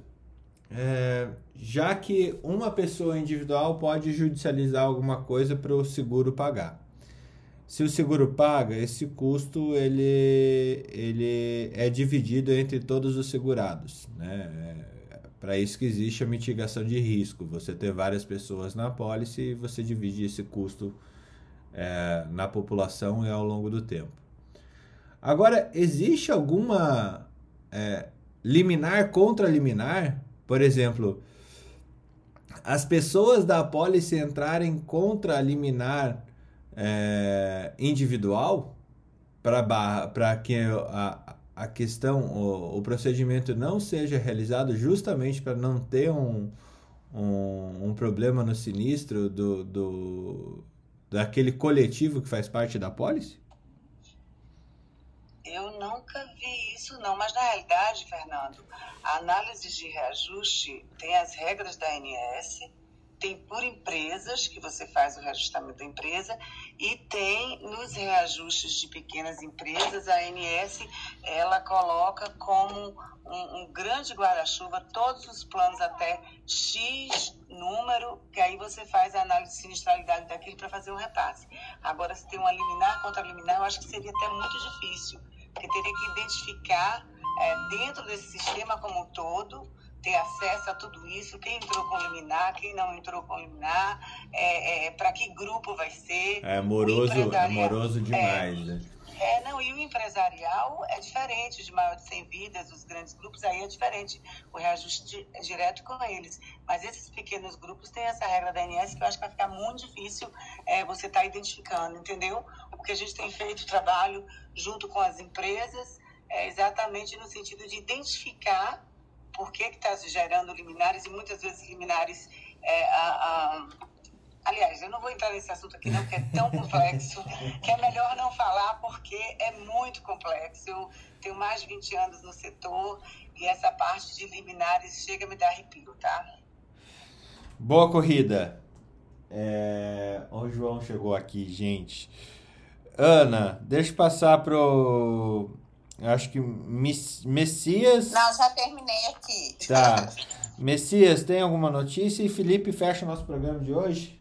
É, já que uma pessoa individual pode judicializar alguma coisa para o seguro pagar. Se o seguro paga, esse custo ele, ele é dividido entre todos os segurados. Né? É, para isso que existe a mitigação de risco. Você ter várias pessoas na pólice e você divide esse custo é, na população e ao longo do tempo. Agora, existe alguma é, liminar contra liminar? Por exemplo, as pessoas da apólice entrarem contra a liminar é, individual para que a, a questão, o, o procedimento não seja realizado justamente para não ter um, um, um, problema no sinistro do, do, daquele coletivo que faz parte da pólice? Eu nunca vi isso, não. Mas, na realidade, Fernando, a análise de reajuste tem as regras da ANS, tem por empresas, que você faz o reajustamento da empresa, e tem nos reajustes de pequenas empresas, a ANS, ela coloca como um, um grande guarda-chuva todos os planos até X número, que aí você faz a análise de sinistralidade daquilo para fazer o repasse. Agora, se tem uma liminar contra liminar, eu acho que seria até muito difícil porque teria que identificar é, dentro desse sistema como um todo, ter acesso a tudo isso, quem entrou com liminar, quem não entrou com liminar, é, é, para que grupo vai ser. É moroso, é moroso demais, é, né? É, não, e o empresarial é diferente, de maior de 100 vidas, os grandes grupos, aí é diferente o reajuste é direto com eles. Mas esses pequenos grupos têm essa regra da ANS que eu acho que vai ficar muito difícil é, você estar tá identificando, entendeu? Porque a gente tem feito trabalho junto com as empresas, é, exatamente no sentido de identificar por que está gerando liminares, e muitas vezes liminares é, a, a Aliás, eu não vou entrar nesse assunto aqui não, porque é tão complexo, que é melhor não falar, porque é muito complexo. Eu tenho mais de 20 anos no setor e essa parte de liminares chega a me dar arrepio, tá? Boa corrida. É... O João chegou aqui, gente. Ana, deixa eu passar pro. Acho que Messias. Não, já terminei aqui. Tá. Messias, tem alguma notícia? E Felipe fecha o nosso programa de hoje?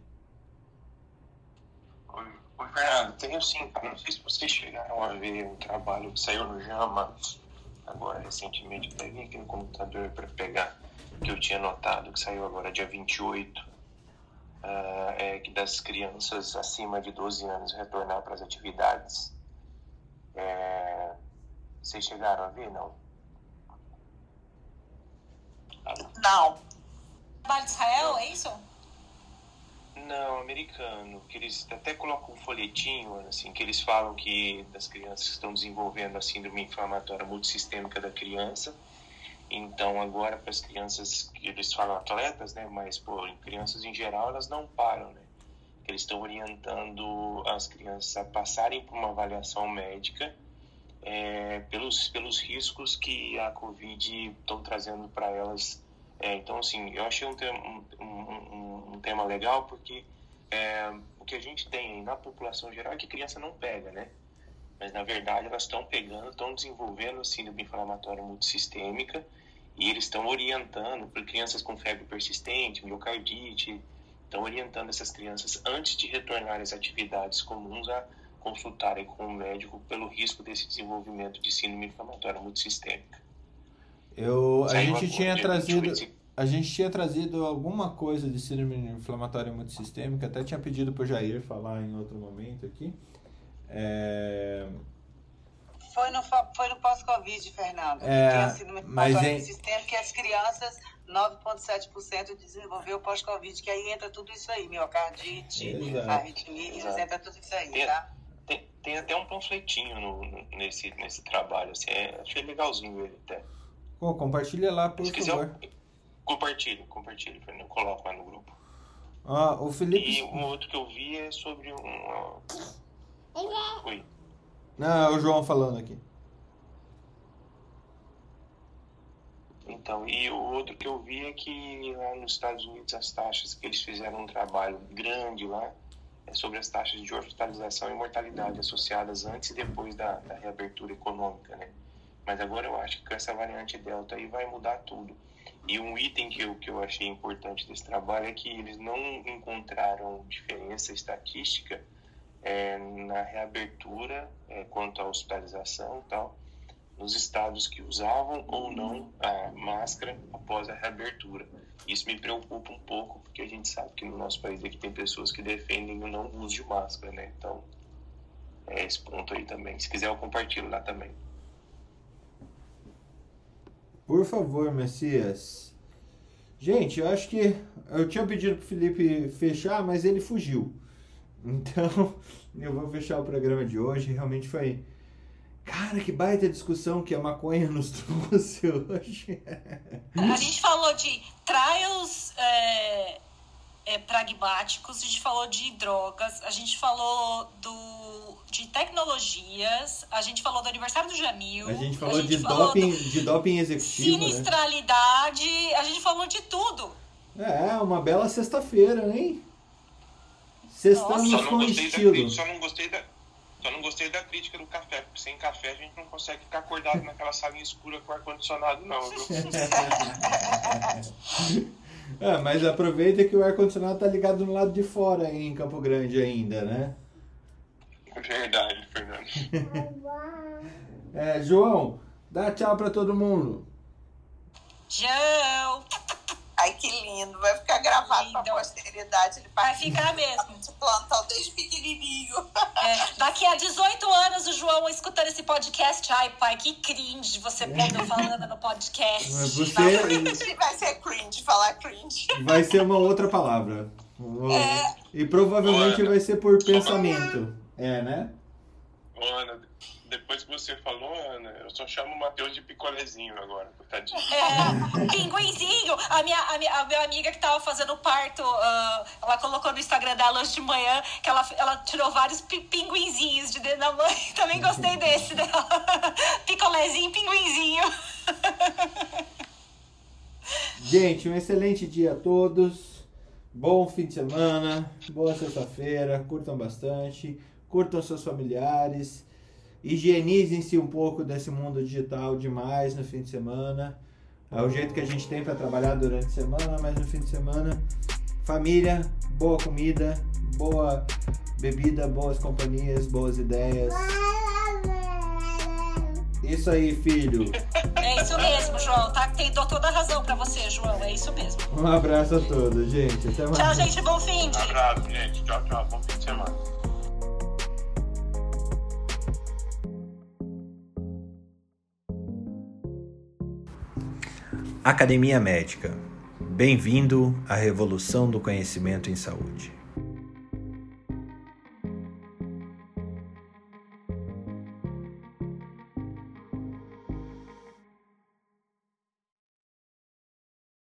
Fernando, tenho sim, Não sei se vocês chegaram a ver um trabalho que saiu no Jama agora recentemente. Até vim aqui no computador para pegar, que eu tinha notado, que saiu agora dia 28. Uh, ah, é que das crianças acima de 12 anos retornar para as atividades. É, Vocês chegaram a ver, não? Não. Trabalho de Israel, é isso? Não, americano. Que eles até colocam um folhetinho, assim, que eles falam que das crianças que estão desenvolvendo a síndrome inflamatória multissistêmica da criança. Então, agora, para as crianças, que eles falam atletas, né? Mas, pô, crianças em geral, elas não param, né? Eles estão orientando as crianças a passarem por uma avaliação médica é, pelos, pelos riscos que a Covid estão trazendo para elas. É, então, assim, eu achei um, tema, um, um, um tema legal porque é, o que a gente tem na população geral é que criança não pega, né? Mas, na verdade, elas estão pegando, estão desenvolvendo síndrome inflamatória multissistêmica e eles estão orientando para crianças com febre persistente, miocardite, estão orientando essas crianças antes de retornar às atividades comuns a consultarem com o médico pelo risco desse desenvolvimento de síndrome inflamatória multissistêmica. Eu, a gente tinha trazido a gente tinha trazido alguma coisa de síndrome inflamatória multissistêmica, até tinha pedido para o Jair falar em outro momento aqui. É... Foi no, foi no pós-Covid, Fernando. É, que a síndrome inflamatória multissistêmica que as crianças 9,7% desenvolveu pós-Covid, que aí entra tudo isso aí, miocardite, arritmias, entra tudo isso aí, tá? Tem, tem até um panfletinho no, nesse, nesse trabalho, assim, é, achei legalzinho ele até. Pô, compartilha lá, por Se favor. Quiser, compartilhe, compartilhe, eu coloco lá no grupo. Ah, o Felipe... E um outro que eu vi é sobre um... Oi. Não, é o João falando aqui. Então, e o outro que eu vi é que lá nos Estados Unidos as taxas que eles fizeram um trabalho grande lá sobre as taxas de hospitalização e mortalidade associadas antes e depois da, da reabertura econômica, né? Mas agora eu acho que essa variante Delta aí vai mudar tudo. E um item que eu, que eu achei importante desse trabalho é que eles não encontraram diferença estatística é, na reabertura é, quanto à hospitalização e tal, nos estados que usavam ou não a máscara após a reabertura. Isso me preocupa um pouco, porque a gente sabe que no nosso país aqui tem pessoas que defendem o não uso de máscara, né? Então, é esse ponto aí também. Se quiser, eu compartilho lá também. Por favor, Messias. Gente, eu acho que eu tinha pedido pro Felipe fechar, mas ele fugiu. Então, *laughs* eu vou fechar o programa de hoje. Realmente foi. Cara, que baita discussão que a maconha nos *laughs* trouxe hoje. A gente falou de trials é, é, pragmáticos, a gente falou de drogas, a gente falou do, de tecnologias, a gente falou do aniversário do Jamil. A gente falou, a gente de, falou doping, de doping executivo. Né? Sinistralidade, né? a gente falou de tudo. É, uma bela sexta-feira, hein? Sextamos com estilo. Da, só não gostei da. Só não gostei da crítica do café, porque sem café a gente não consegue ficar acordado naquela salinha escura com ar-condicionado, não, viu? *laughs* é, mas aproveita que o ar-condicionado tá ligado no lado de fora aí em Campo Grande ainda, né? Verdade, Fernando. é, João, dá tchau pra todo mundo. Tchau! Ai, que lindo. Vai ficar gravado lindo. pra posteridade. Ele vai ficar mesmo. De plantão desde pequenininho. É, daqui a 18 anos, o João escutando esse podcast. Ai, pai, que cringe você pega falando no podcast. Você... Vai ser cringe, falar cringe. Vai ser uma outra palavra. É. E provavelmente vai ser por pensamento. É, né? Ana, depois que você falou, Ana, eu só chamo o Matheus de picolézinho agora, coitadinho. É, pinguinzinho! A minha, a minha, a minha amiga que tava fazendo parto, uh, ela colocou no Instagram dela hoje de manhã que ela, ela tirou vários pinguinzinhos de dentro da mãe. *laughs* Também gostei desse dela. Picolézinho, pinguinzinho. Gente, um excelente dia a todos. Bom fim de semana, boa sexta-feira, curtam bastante, curtam seus familiares higienizem-se um pouco desse mundo digital demais no fim de semana. É o jeito que a gente tem para trabalhar durante a semana, mas no fim de semana, família, boa comida, boa bebida, boas companhias, boas ideias. Isso aí, filho. É isso mesmo, João. Tá? Tem toda a razão para você, João. É isso mesmo. Um abraço a todos, gente. Até mais. Tchau, gente. Bom fim de. Um abraço, gente. Tchau, tchau. Bom fim de semana. Academia Médica. Bem-vindo à revolução do conhecimento em saúde.